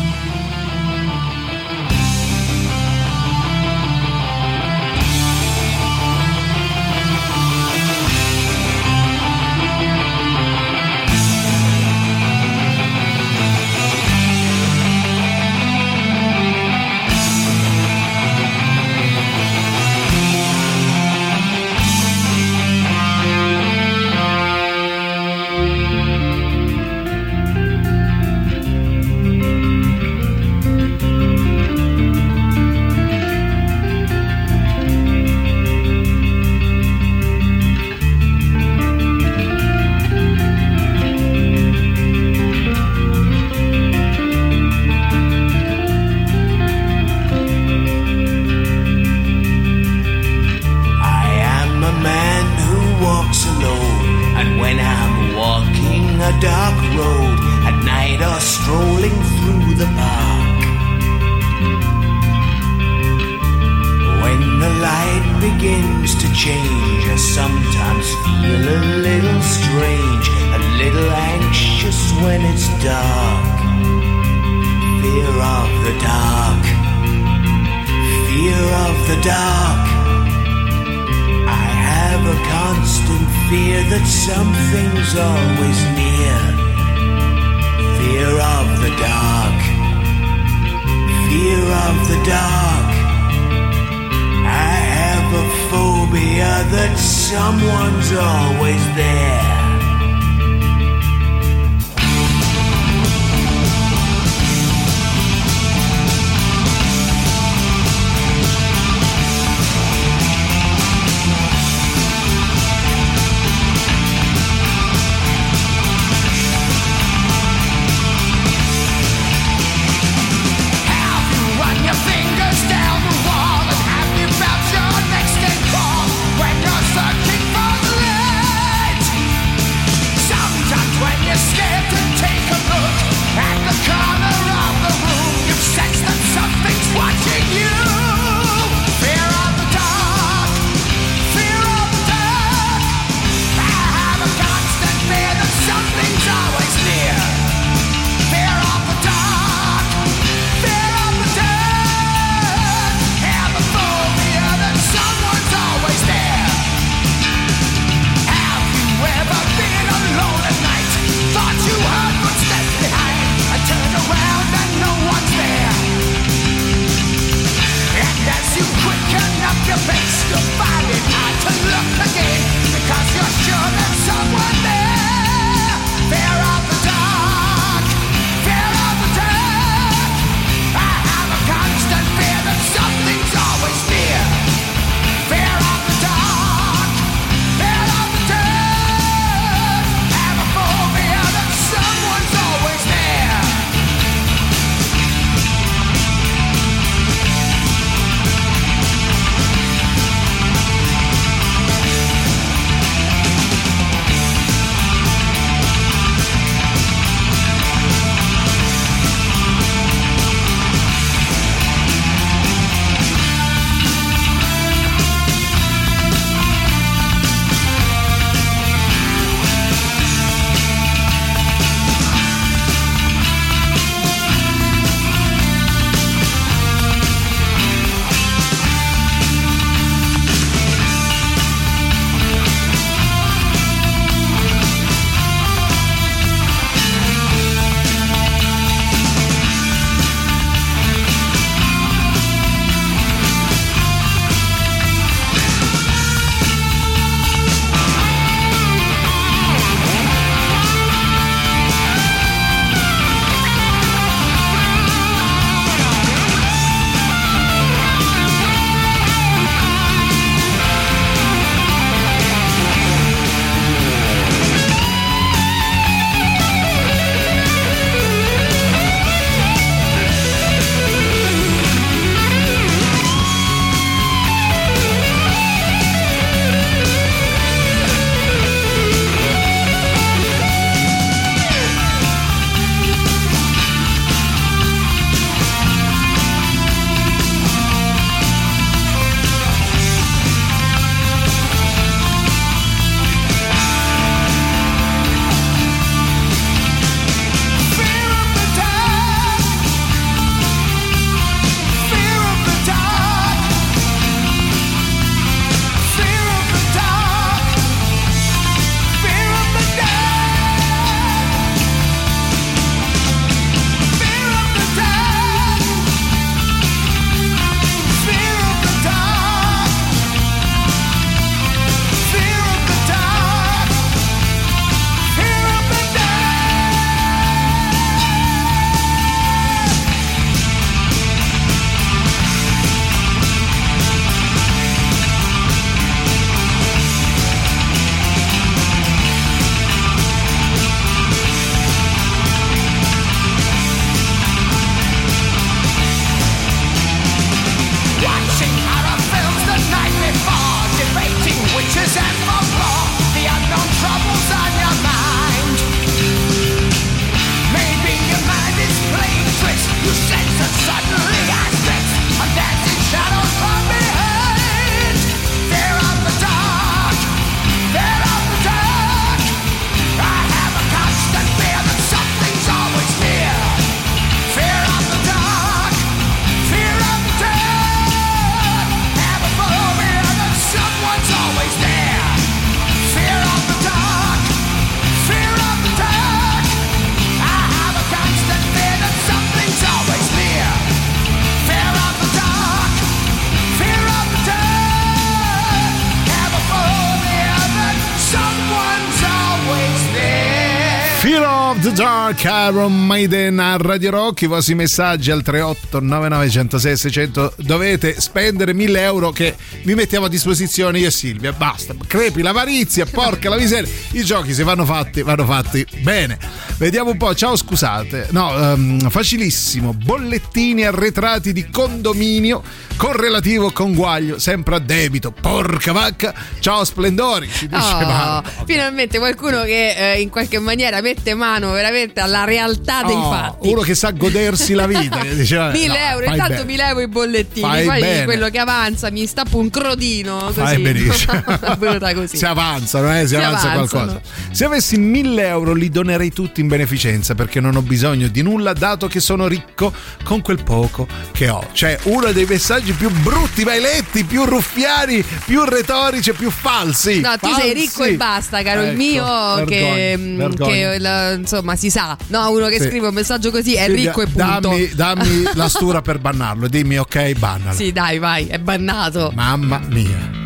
Iron Maiden a Radio Rock i vostri messaggi al 38 99 600 dovete spendere 1000 euro che vi mettiamo a disposizione io e Silvia. Basta crepi l'avarizia porca la miseria. I giochi se vanno fatti vanno fatti bene. Vediamo un po' ciao scusate. No ehm, facilissimo. Bollettini arretrati di condominio con relativo conguaglio sempre a debito. Porca vacca. Ciao splendori ci dice Oh, finalmente qualcuno che eh, in qualche maniera mette mano veramente alla realtà dei Oh, fatti. uno che sa godersi la vita che diceva, 1000 no, euro, intanto bene. mi levo i bollettini, Fai poi bene. quello che avanza mi stappo un crodino così. Fai benissimo. Così. Si avanzano, eh, si, Si avanza avanzano. qualcosa. Se avessi 1000 euro li donerei tutti in beneficenza perché non ho bisogno di nulla dato che sono ricco con quel poco che ho. Cioè, uno dei messaggi più brutti mai letti, più ruffiani, più retorici, più falsi. No, tu Falsi. sei ricco e basta, caro il Ecco, mio, che, vergogna, mm, vergogna. che, la- insomma si sa. No, uno che Sì. scrive un messaggio così è Silvia, ricco e punto. Dammi, dammi la stura per bannarlo. Dimmi ok, bannalo. Sì, dai, vai, è bannato. Mamma mia.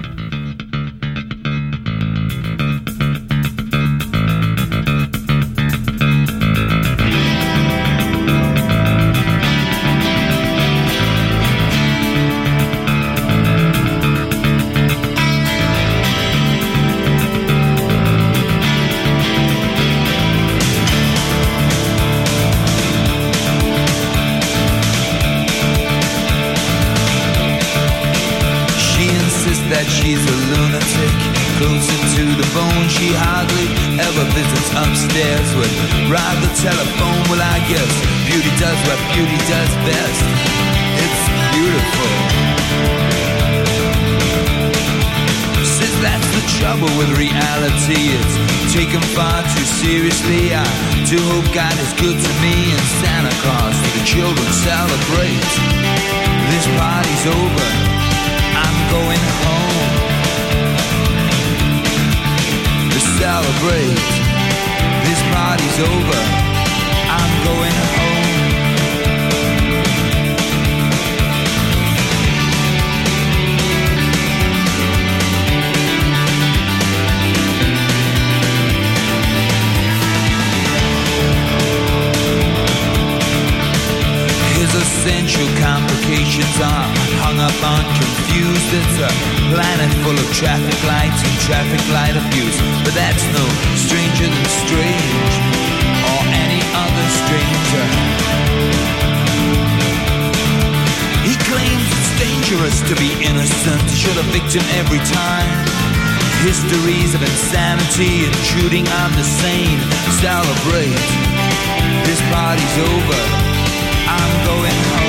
Seriously. I do hope God is good to me and Santa Claus for the children celebrate. This party's over. I'm going home to celebrate. This party's over. I'm going home. Confused. It's a planet full of traffic lights and traffic light abuse. But that's no stranger than strange or any other stranger. He claims it's dangerous to be innocent. Should a victim every time. Histories of insanity intruding on the sane. Celebrate. This party's over. I'm going home.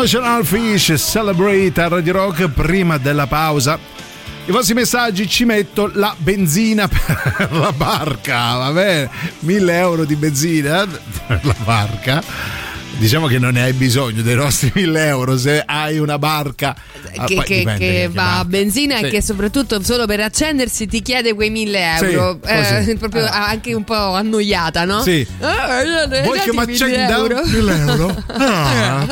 Emotional Fish Celebrate a Radio Rock prima della pausa. I vostri messaggi ci metto la benzina per la barca, va bene? 1000 euro di benzina per la barca. Diciamo che non ne hai bisogno dei nostri 1000 euro se hai una barca che, poi che- dipende che va a benzina Sì. e che soprattutto solo per accendersi ti chiede quei 1000 Sì, euro. così. Eh, proprio anche un po' annoiata, no? Sì. Ah, eh, Vuoi che mi 1000 accenda euro? 1000 euro? Ah.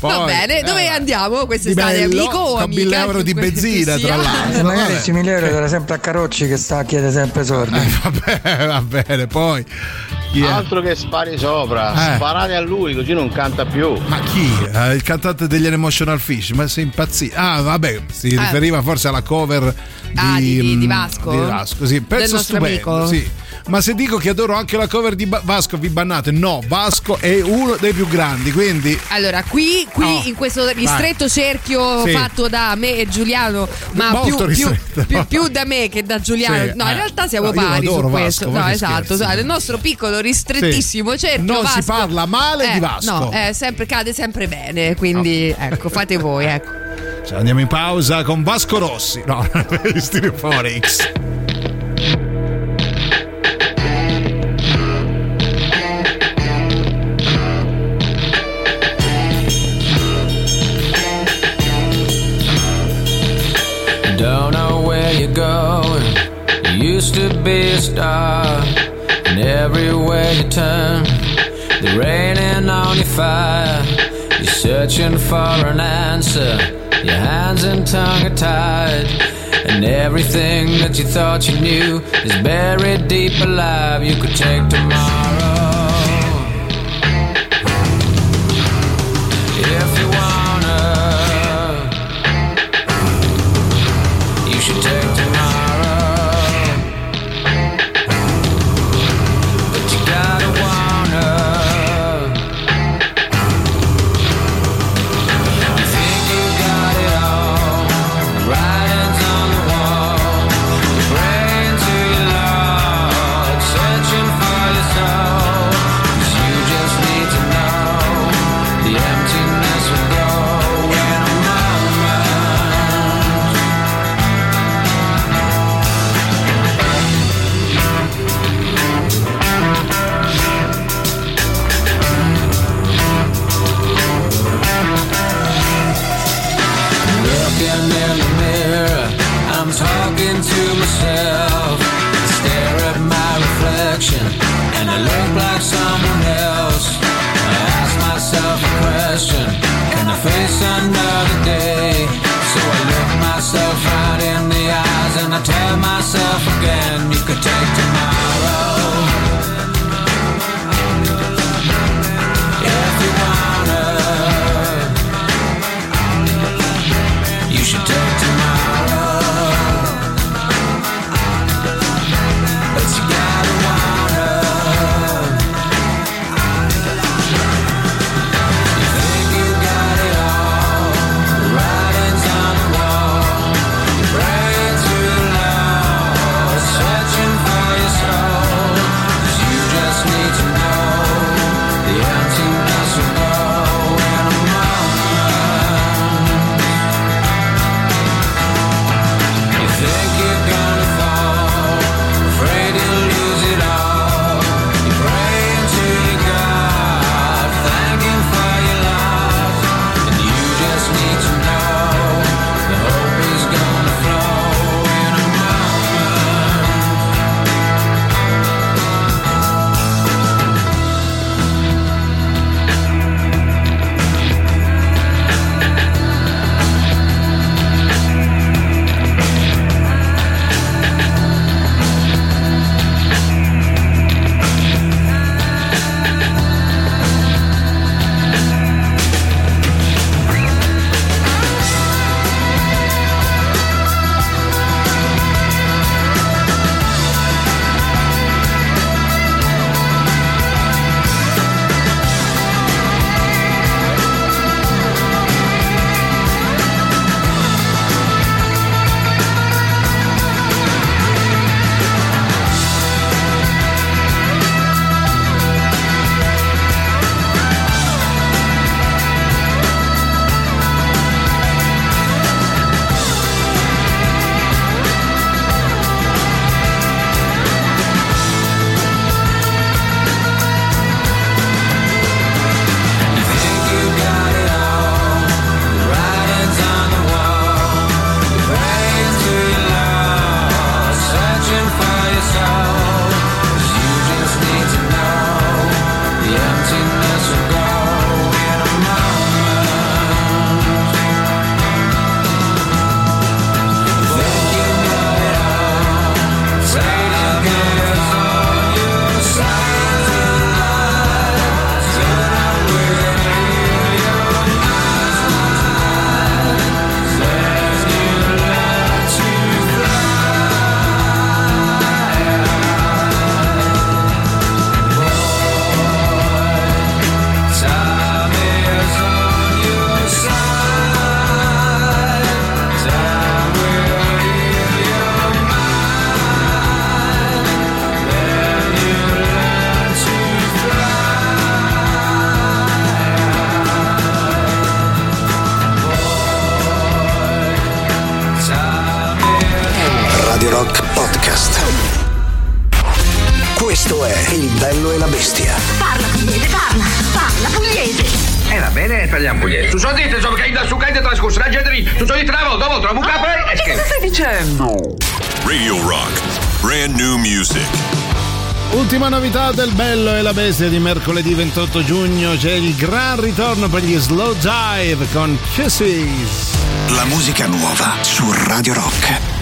Va Poi, bene, dove eh, andiamo di quest'estate, bello, amico o amica? 1000 euro di benzina, tra l'altro. Magari questi 1000 euro era sempre a Carocci che sta a chiedere sempre soldi. vabbè, va bene, poi chi è? Altro che spari sopra, Eh. sparate a lui così non canta più. Ma chi? Eh, il cantante degli Emotional Fish, ma sei impazzito? Ah, vabbè, si Ah. riferiva forse alla cover di, Ah, di- di- di mm, Vasco? Di Vasco, sì, pezzo Del nostro stupendo, amico? sì. Ma se dico che adoro anche la cover di Ba- Vasco, vi bannate? No, Vasco è uno dei più grandi, quindi Allora, qui, qui Oh, in questo vai. ristretto cerchio Sì. fatto da me e Giuliano, ma più, più, più- più da me che da Giuliano. Sì, no, in eh. realtà siamo No, pari su questo. Vasco, no, esatto. scherzi. esatto. Il nostro piccolo ristrettissimo cerchio. Non si Vasco- parla male Eh, di Vasco. No, eh, sempre, cade sempre bene. Quindi, ecco, fate voi. Ecco. Cioè, andiamo in pausa con Vasco Rossi. No, Stereophonics. Used to be a star, and everywhere you turn, the raining on your fire. You're searching for an answer. Your hands and tongue are tied, and everything that you thought you knew is buried deep alive. You could take tomorrow novità del Bello e la Bestia di mercoledì 28 giugno c'è il gran ritorno per gli Slow Dive con Kisses. La musica nuova su Radio Rock.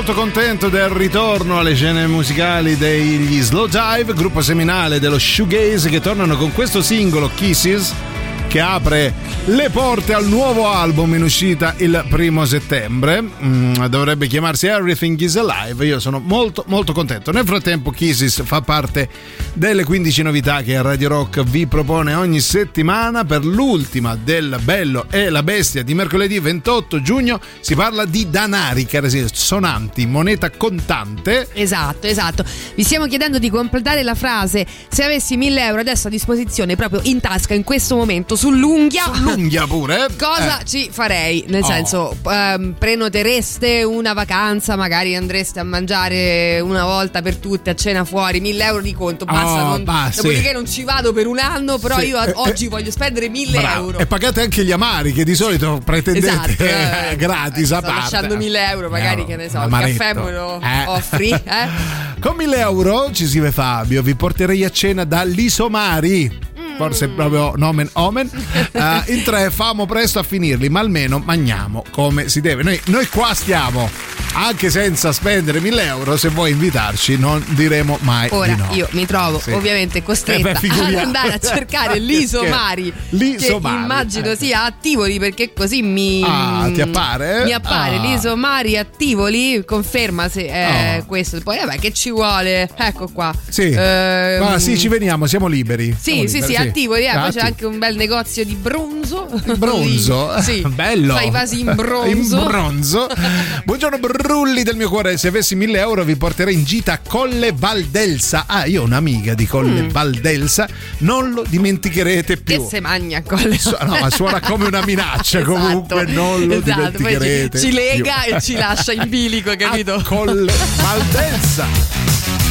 Molto contento del ritorno alle scene musicali degli Slow Dive, gruppo seminale dello shoegaze che tornano con questo singolo Kisses che apre le porte al nuovo album in uscita il primo settembre. Mm, dovrebbe chiamarsi Everything is Alive. Io sono molto molto contento. Nel frattempo Kisses fa parte delle 15 novità che Radio Rock vi propone ogni settimana. Per l'ultima del Bello e la Bestia di mercoledì 28 giugno si parla di danari, cari sonanti, moneta contante. Esatto, esatto. Vi stiamo chiedendo di completare la frase se avessi 1000 euro adesso a disposizione proprio in tasca in questo momento sull'unghia. Sull'unghia pure. Cosa Eh. ci farei? Nel Oh. senso, ehm, prenotereste una vacanza, magari andreste a mangiare una volta per tutte a cena fuori, 1000 euro di conto, basta. Non- basta, dopodiché sì. non ci vado per un anno, però Sì, io a- eh, oggi voglio spendere 1000 Bravo. euro. E pagate anche gli amari che di solito pretendete Esatto, eh, gratis a parte. lasciando 1000 euro, magari Eh, che ne so, il caffè me lo Eh. offri, eh? Con 1000 euro, ci scrive Fabio, vi porterei a cena dall'Isomari. Forse Mm. proprio nomen omen. Eh, in tre famo presto a finirli, ma almeno mangiamo come si deve. Noi, noi qua stiamo anche senza spendere 1000 euro, se vuoi invitarci, non diremo mai Ora no. io mi trovo Sì. ovviamente costretta Eh beh, ad andare a cercare l'Isomari L'Isomari, che immagino eh. sia a Tivoli perché così mi Ah, ti appare? Mi appare Ah. l'Isomari a Tivoli, conferma se è Oh. questo. Poi vabbè che ci vuole. Ecco qua. Sì. Ehm, Ma sì, ci veniamo, siamo liberi. Sì, Siamo sì, liberi, sì, a Tivoli, eh, poi c'è anche un bel negozio di bronzo. Bronzo, sì. bello. Fai i vasi in bronzo. In bronzo. Buongiorno Brulli del mio cuore, se avessi 1000 euro vi porterei in gita a Colle Valdelsa. Ah, io ho un'amica di Colle Mm. Valdelsa, non lo dimenticherete Che più. se magna con le Su- no, ma suona come una minaccia, comunque non lo esatto, poi ci, dimenticherete. ci lega più. e ci lascia in bilico, capito? A Colle Valdelsa.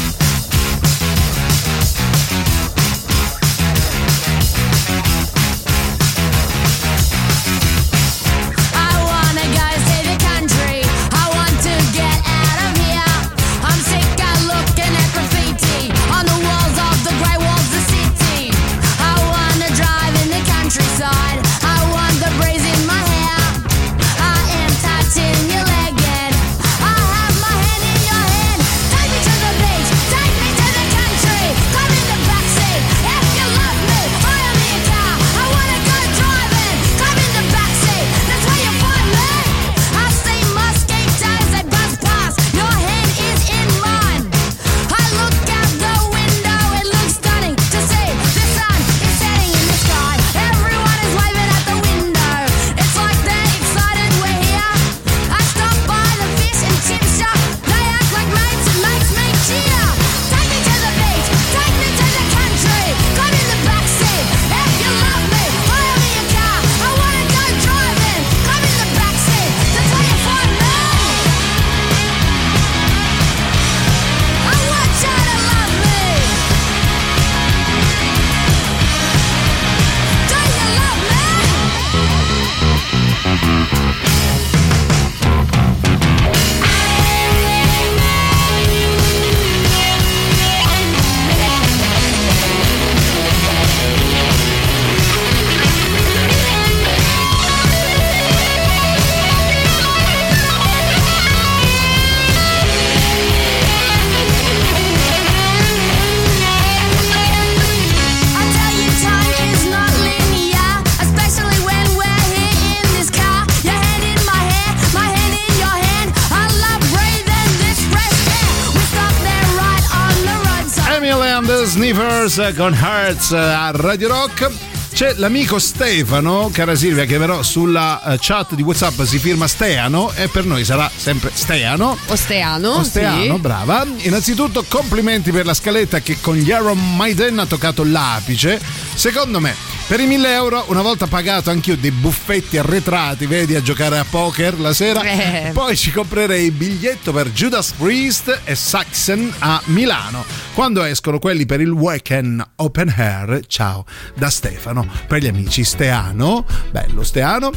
Emily and the Sniffers con Hearts a Radio Rock. C'è l'amico Stefano, cara Silvia, che però sulla eh, chat di WhatsApp si firma Steano e per noi sarà sempre Steano. Osteano, Osteano, sì. brava. Innanzitutto complimenti per la scaletta che con gli Iron Maiden ha toccato l'apice. Secondo me, per i 1000 euro, una volta pagato anch'io dei buffetti arretrati, vedi, a giocare a poker la sera, Eh. poi ci comprerei il biglietto per Judas Priest e Saxon a Milano. Quando escono quelli per il weekend open air, ciao, da Stefano, per gli amici Steano, bello Steano.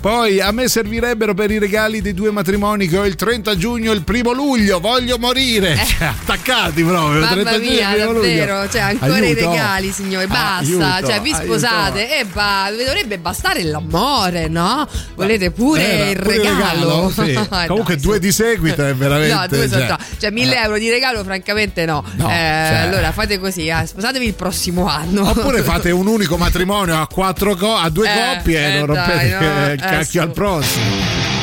Poi a me servirebbero per i regali dei due matrimoni che ho il 30 giugno e il primo luglio, voglio morire. Cioè, attaccati proprio. 30 Eh. Mamma giugno e mia, primo luglio. davvero, cioè ancora i Aiuto. regali, signori, basta, Aiuto, cioè vi aiuto. Sposate e ba- dovrebbe bastare l'amore, no? Volete pure Eh, il pure il regalo? sì. Eh, Comunque dai, due di seguito è veramente... No, due cioè. Cioè, 1000 euro di regalo, francamente, no. No, Eh, cioè. Allora fate così, eh, sposatevi il prossimo anno. Oppure fate un unico matrimonio a quattro co- a due Eh, coppie e eh, non rompete dai, no, il eh, cacchio al prossimo.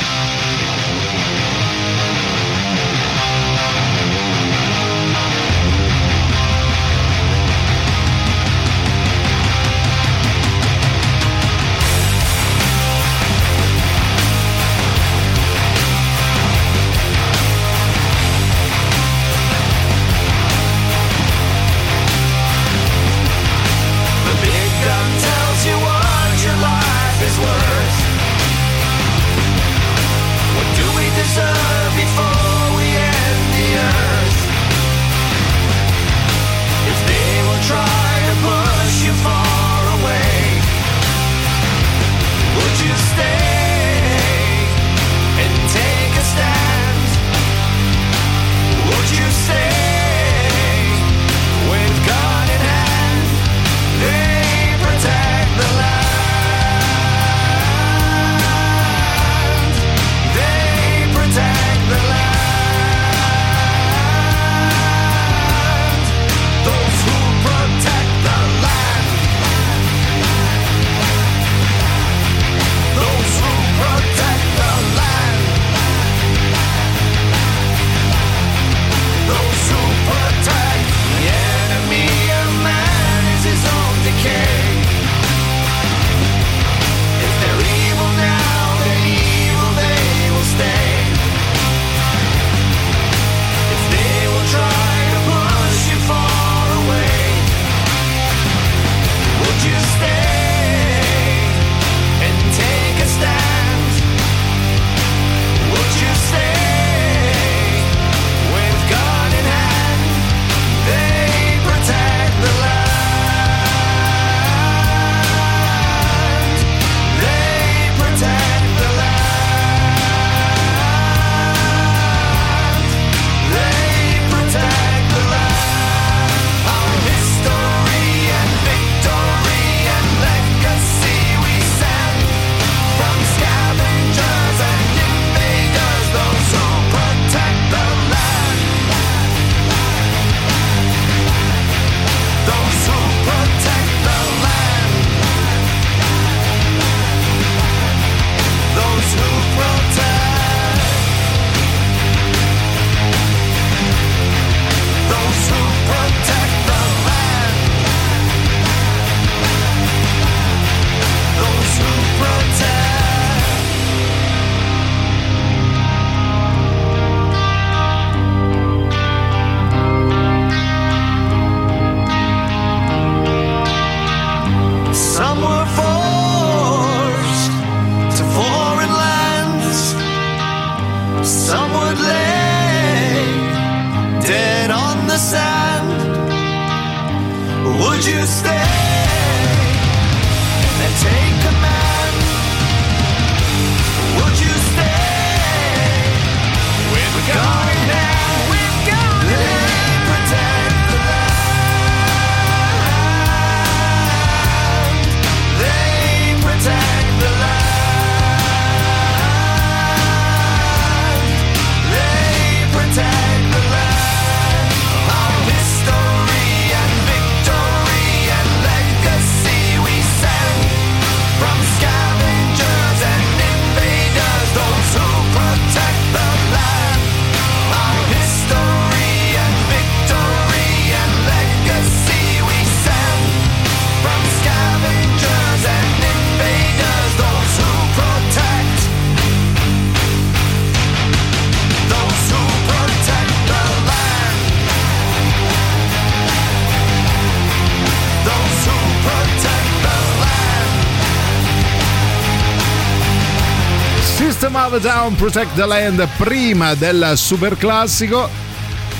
Love Down, Protect the Land prima del super classico.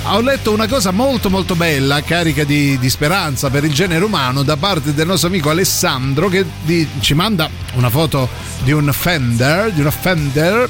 Ho letto una cosa molto molto bella, carica di, di speranza per il genere umano da parte del nostro amico Alessandro che di- ci manda una foto di un Fender, di una Fender,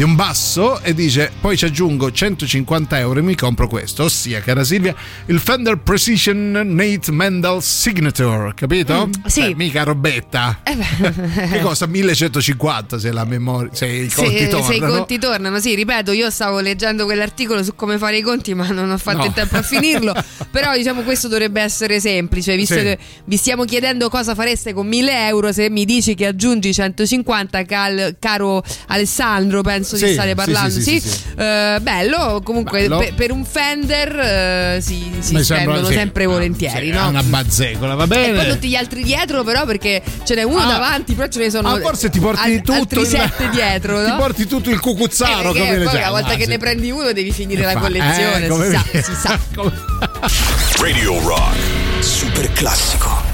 di un basso e dice poi ci aggiungo 150 euro e mi compro questo, ossia cara Silvia, il Fender Precision Nate Mendel Signature, capito? Mm, sì. Eh, mica robetta. Eh beh. che costa 1150 se la memoria, se i conti Se, tornano. se i conti tornano, sì, ripeto, io stavo leggendo quell'articolo su come fare i conti, ma non ho fatto No. in tempo a finirlo. Però, diciamo, questo dovrebbe essere semplice, visto Sì. che vi stiamo chiedendo cosa fareste con 1000 euro. Se mi dici che aggiungi 150, cal- caro Alessandro, penso Sì, di stare sì, parlando. sì, Sì, sì, sì. Eh, bello. Comunque, Bello. pe- per un Fender eh, si, si Mi sembra- spendono sì. sempre volentieri, Sì, no? Una bazzecola, va E poi bene. tutti gli altri dietro, però, perché ce n'è uno Ah. davanti, però ce ne sono Ah, forse ti porti al- tutto altri sette dietro, no? Ti porti tutto il cucuzzaro Eh, perché come poi già. una volta Ah, che sì. ne prendi uno devi finire la fa- collezione, eh, si sa, si sa. Radio Rock. Super classico.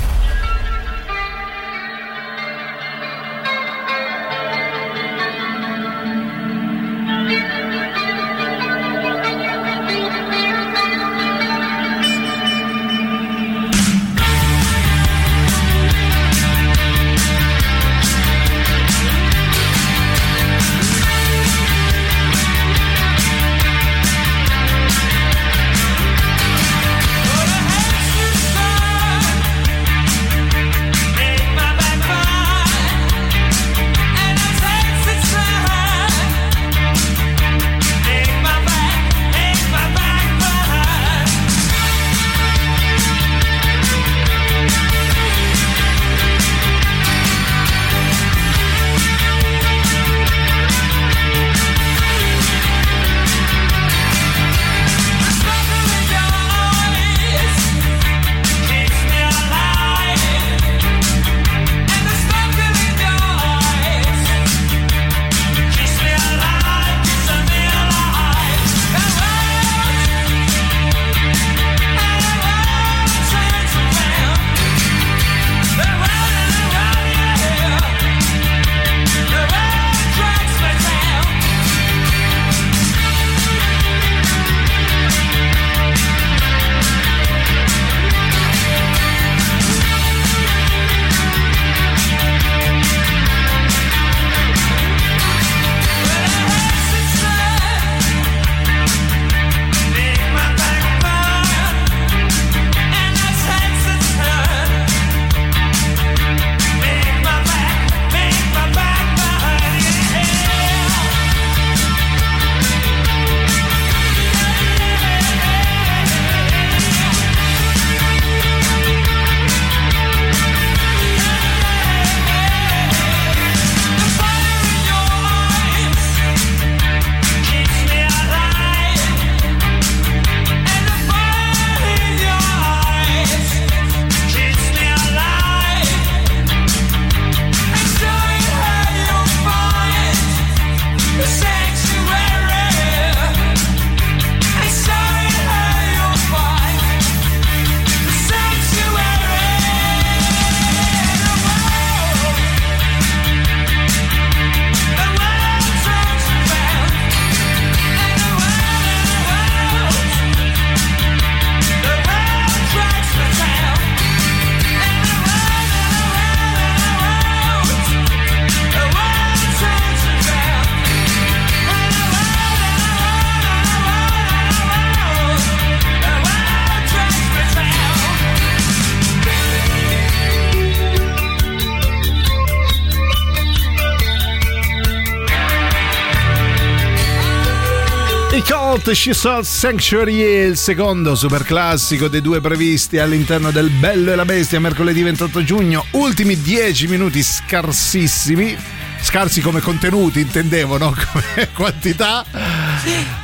Cult She Saw Sanctuary è il secondo super classico dei due previsti all'interno del Bello e la Bestia mercoledì 28 giugno. Ultimi 10 minuti scarsissimi. Scarsi come contenuti, intendevo, no? Come quantità.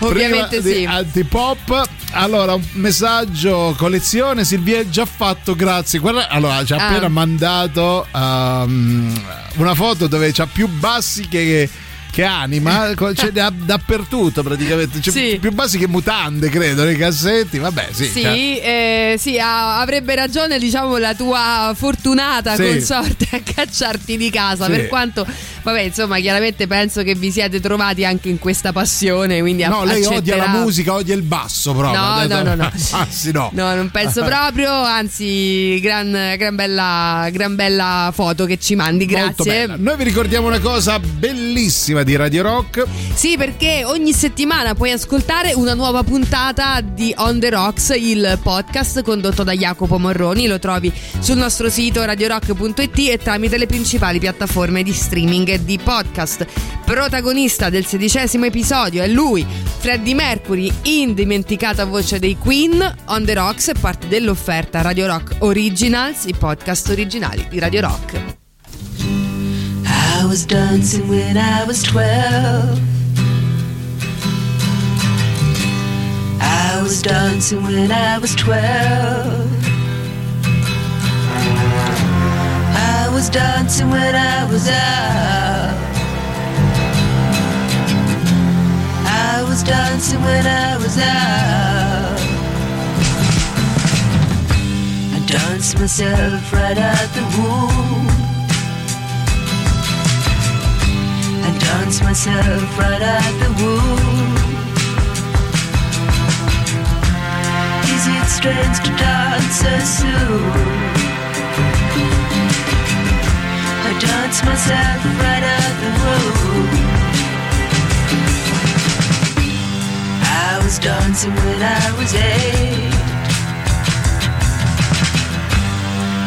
Ovviamente Prima sì. Antipop. Allora, un messaggio collezione. Silvia è già fatto, grazie. Guarda, allora, ci ha Ah. appena mandato um, una foto dove c'ha più bassi che, che anima. C'è da- dappertutto praticamente. C'è Sì. più bassi che mutande, credo, nei cassetti. Vabbè, sì. Sì, cioè, eh, sì, ha- avrebbe ragione, diciamo, la tua fortunata Sì. consorte a cacciarti di casa. Per quanto Vabbè, insomma, chiaramente penso che vi siete trovati anche in questa passione. Quindi No, lei odia accetterà- la musica, odia il basso proprio. No, no, no, no. Sì, no. No, non penso proprio, anzi, gran, gran bella, gran bella foto che ci mandi, grazie. Noi vi ricordiamo una cosa bellissima di Radio Rock. Sì, perché ogni settimana puoi ascoltare una nuova puntata di On the Rocks, il podcast condotto da Jacopo Morroni. Lo trovi sul nostro sito radiorock.it e tramite le principali piattaforme di streaming di podcast. Protagonista del sedicesimo episodio è lui, Freddie Mercury, indimenticata voce dei Queen. On the Rocks è parte dell'offerta Radio Rock Originals, i podcast originali di Radio Rock. I was dancing when I was 12. I was dancing when I was 12. Was dancing when I was out. I was dancing when I was out. I danced myself right out the womb. I danced myself right out the womb. Is it strange to dance so soon? Myself right out the womb. I was dancing when I was eight.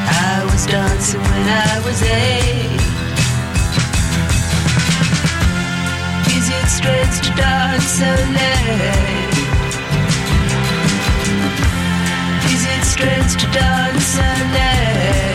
I was dancing when I was eight. Is it strange to dance so late? Is it strange to dance so late?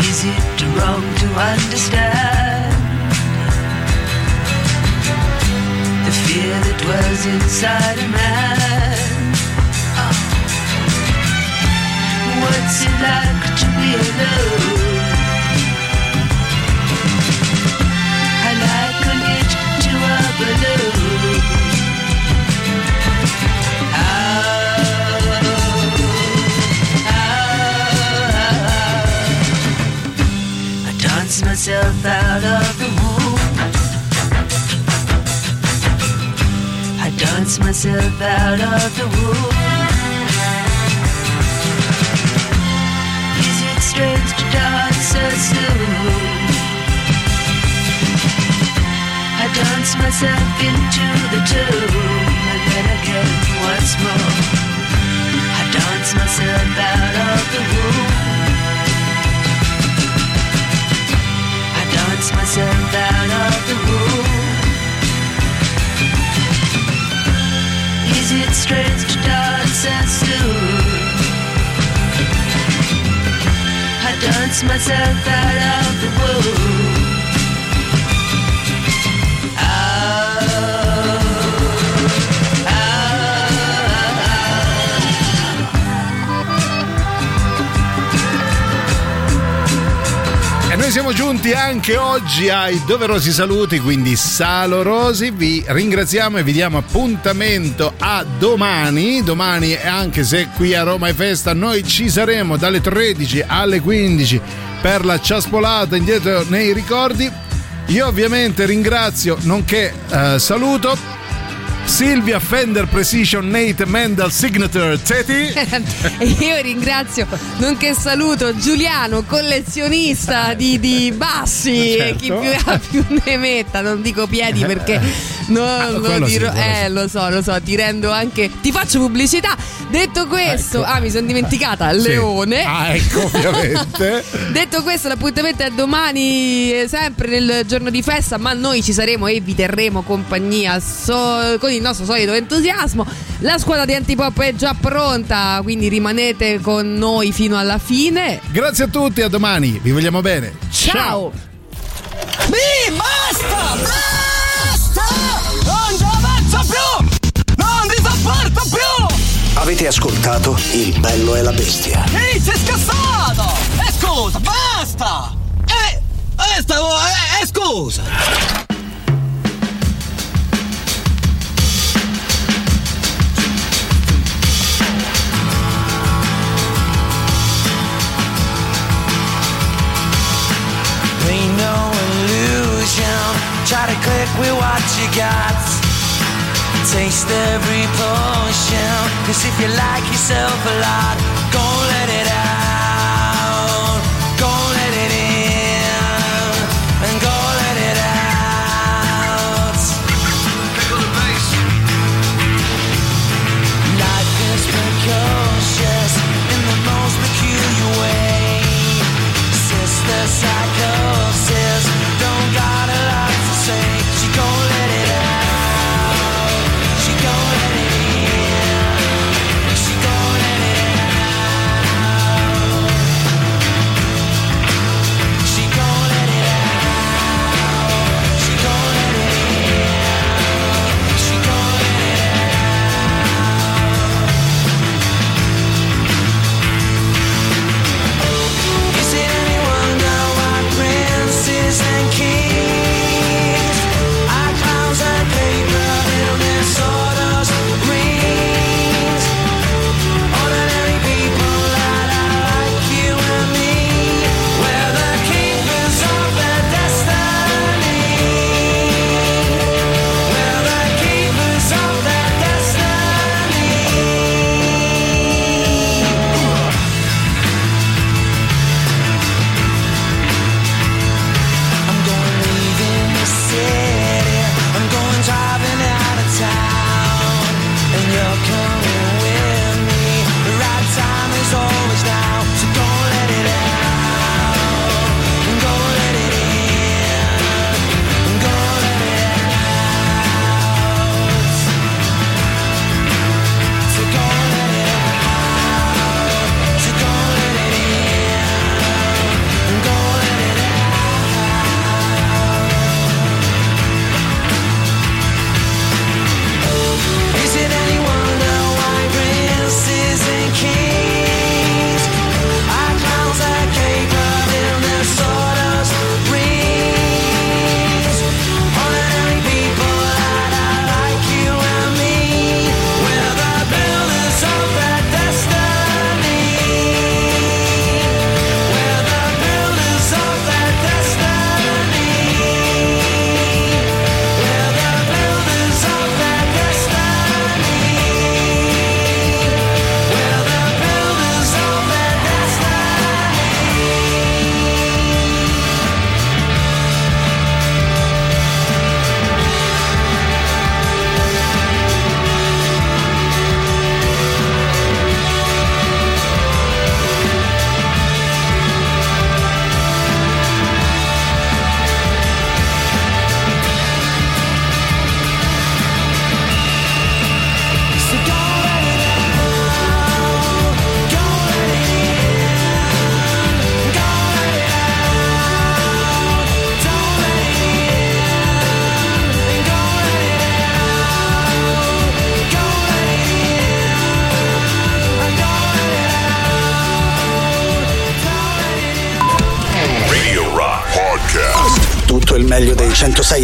Is it wrong to understand the fear that dwells inside a man? Ah. What's it like out of the womb. and. I danced myself out of the wood. Siamo giunti anche oggi ai doverosi saluti, quindi salorosi. Vi ringraziamo e vi diamo appuntamento a domani. Domani, anche se qui a Roma è festa, noi ci saremo dalle 13 alle 15 per la ciaspolata indietro nei ricordi. Io ovviamente ringrazio, nonché eh, saluto Silvia Fender Precision Nate Mendel Signature Teti. E io ringrazio, nonché saluto Giuliano, collezionista di, di bassi, Certo. chi più ha più ne metta, non dico piedi perché Non lo quello sì, dirò. eh, lo so, lo so, ti rendo anche. Ti faccio pubblicità. Detto questo, Ecco. ah, mi sono dimenticata. Sì. Leone. Ah, ecco, ovviamente. Detto questo, l'appuntamento è domani, eh, sempre nel giorno di festa, ma noi ci saremo e vi terremo compagnia so- con il nostro solito entusiasmo. La squadra di Antipop è già pronta, quindi rimanete con noi fino alla fine. Grazie a tutti, a domani. Vi vogliamo bene. Ciao! Mi basta! Basta! Avete ascoltato Il bello e la bestia. Ehi, sei scassato! E scusa, basta! Eh, eh, stavo, eh, eh, scusa! Ain't no illusion. Try to click with what you got. Taste every potion. Cause if you like yourself a lot, go let it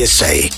106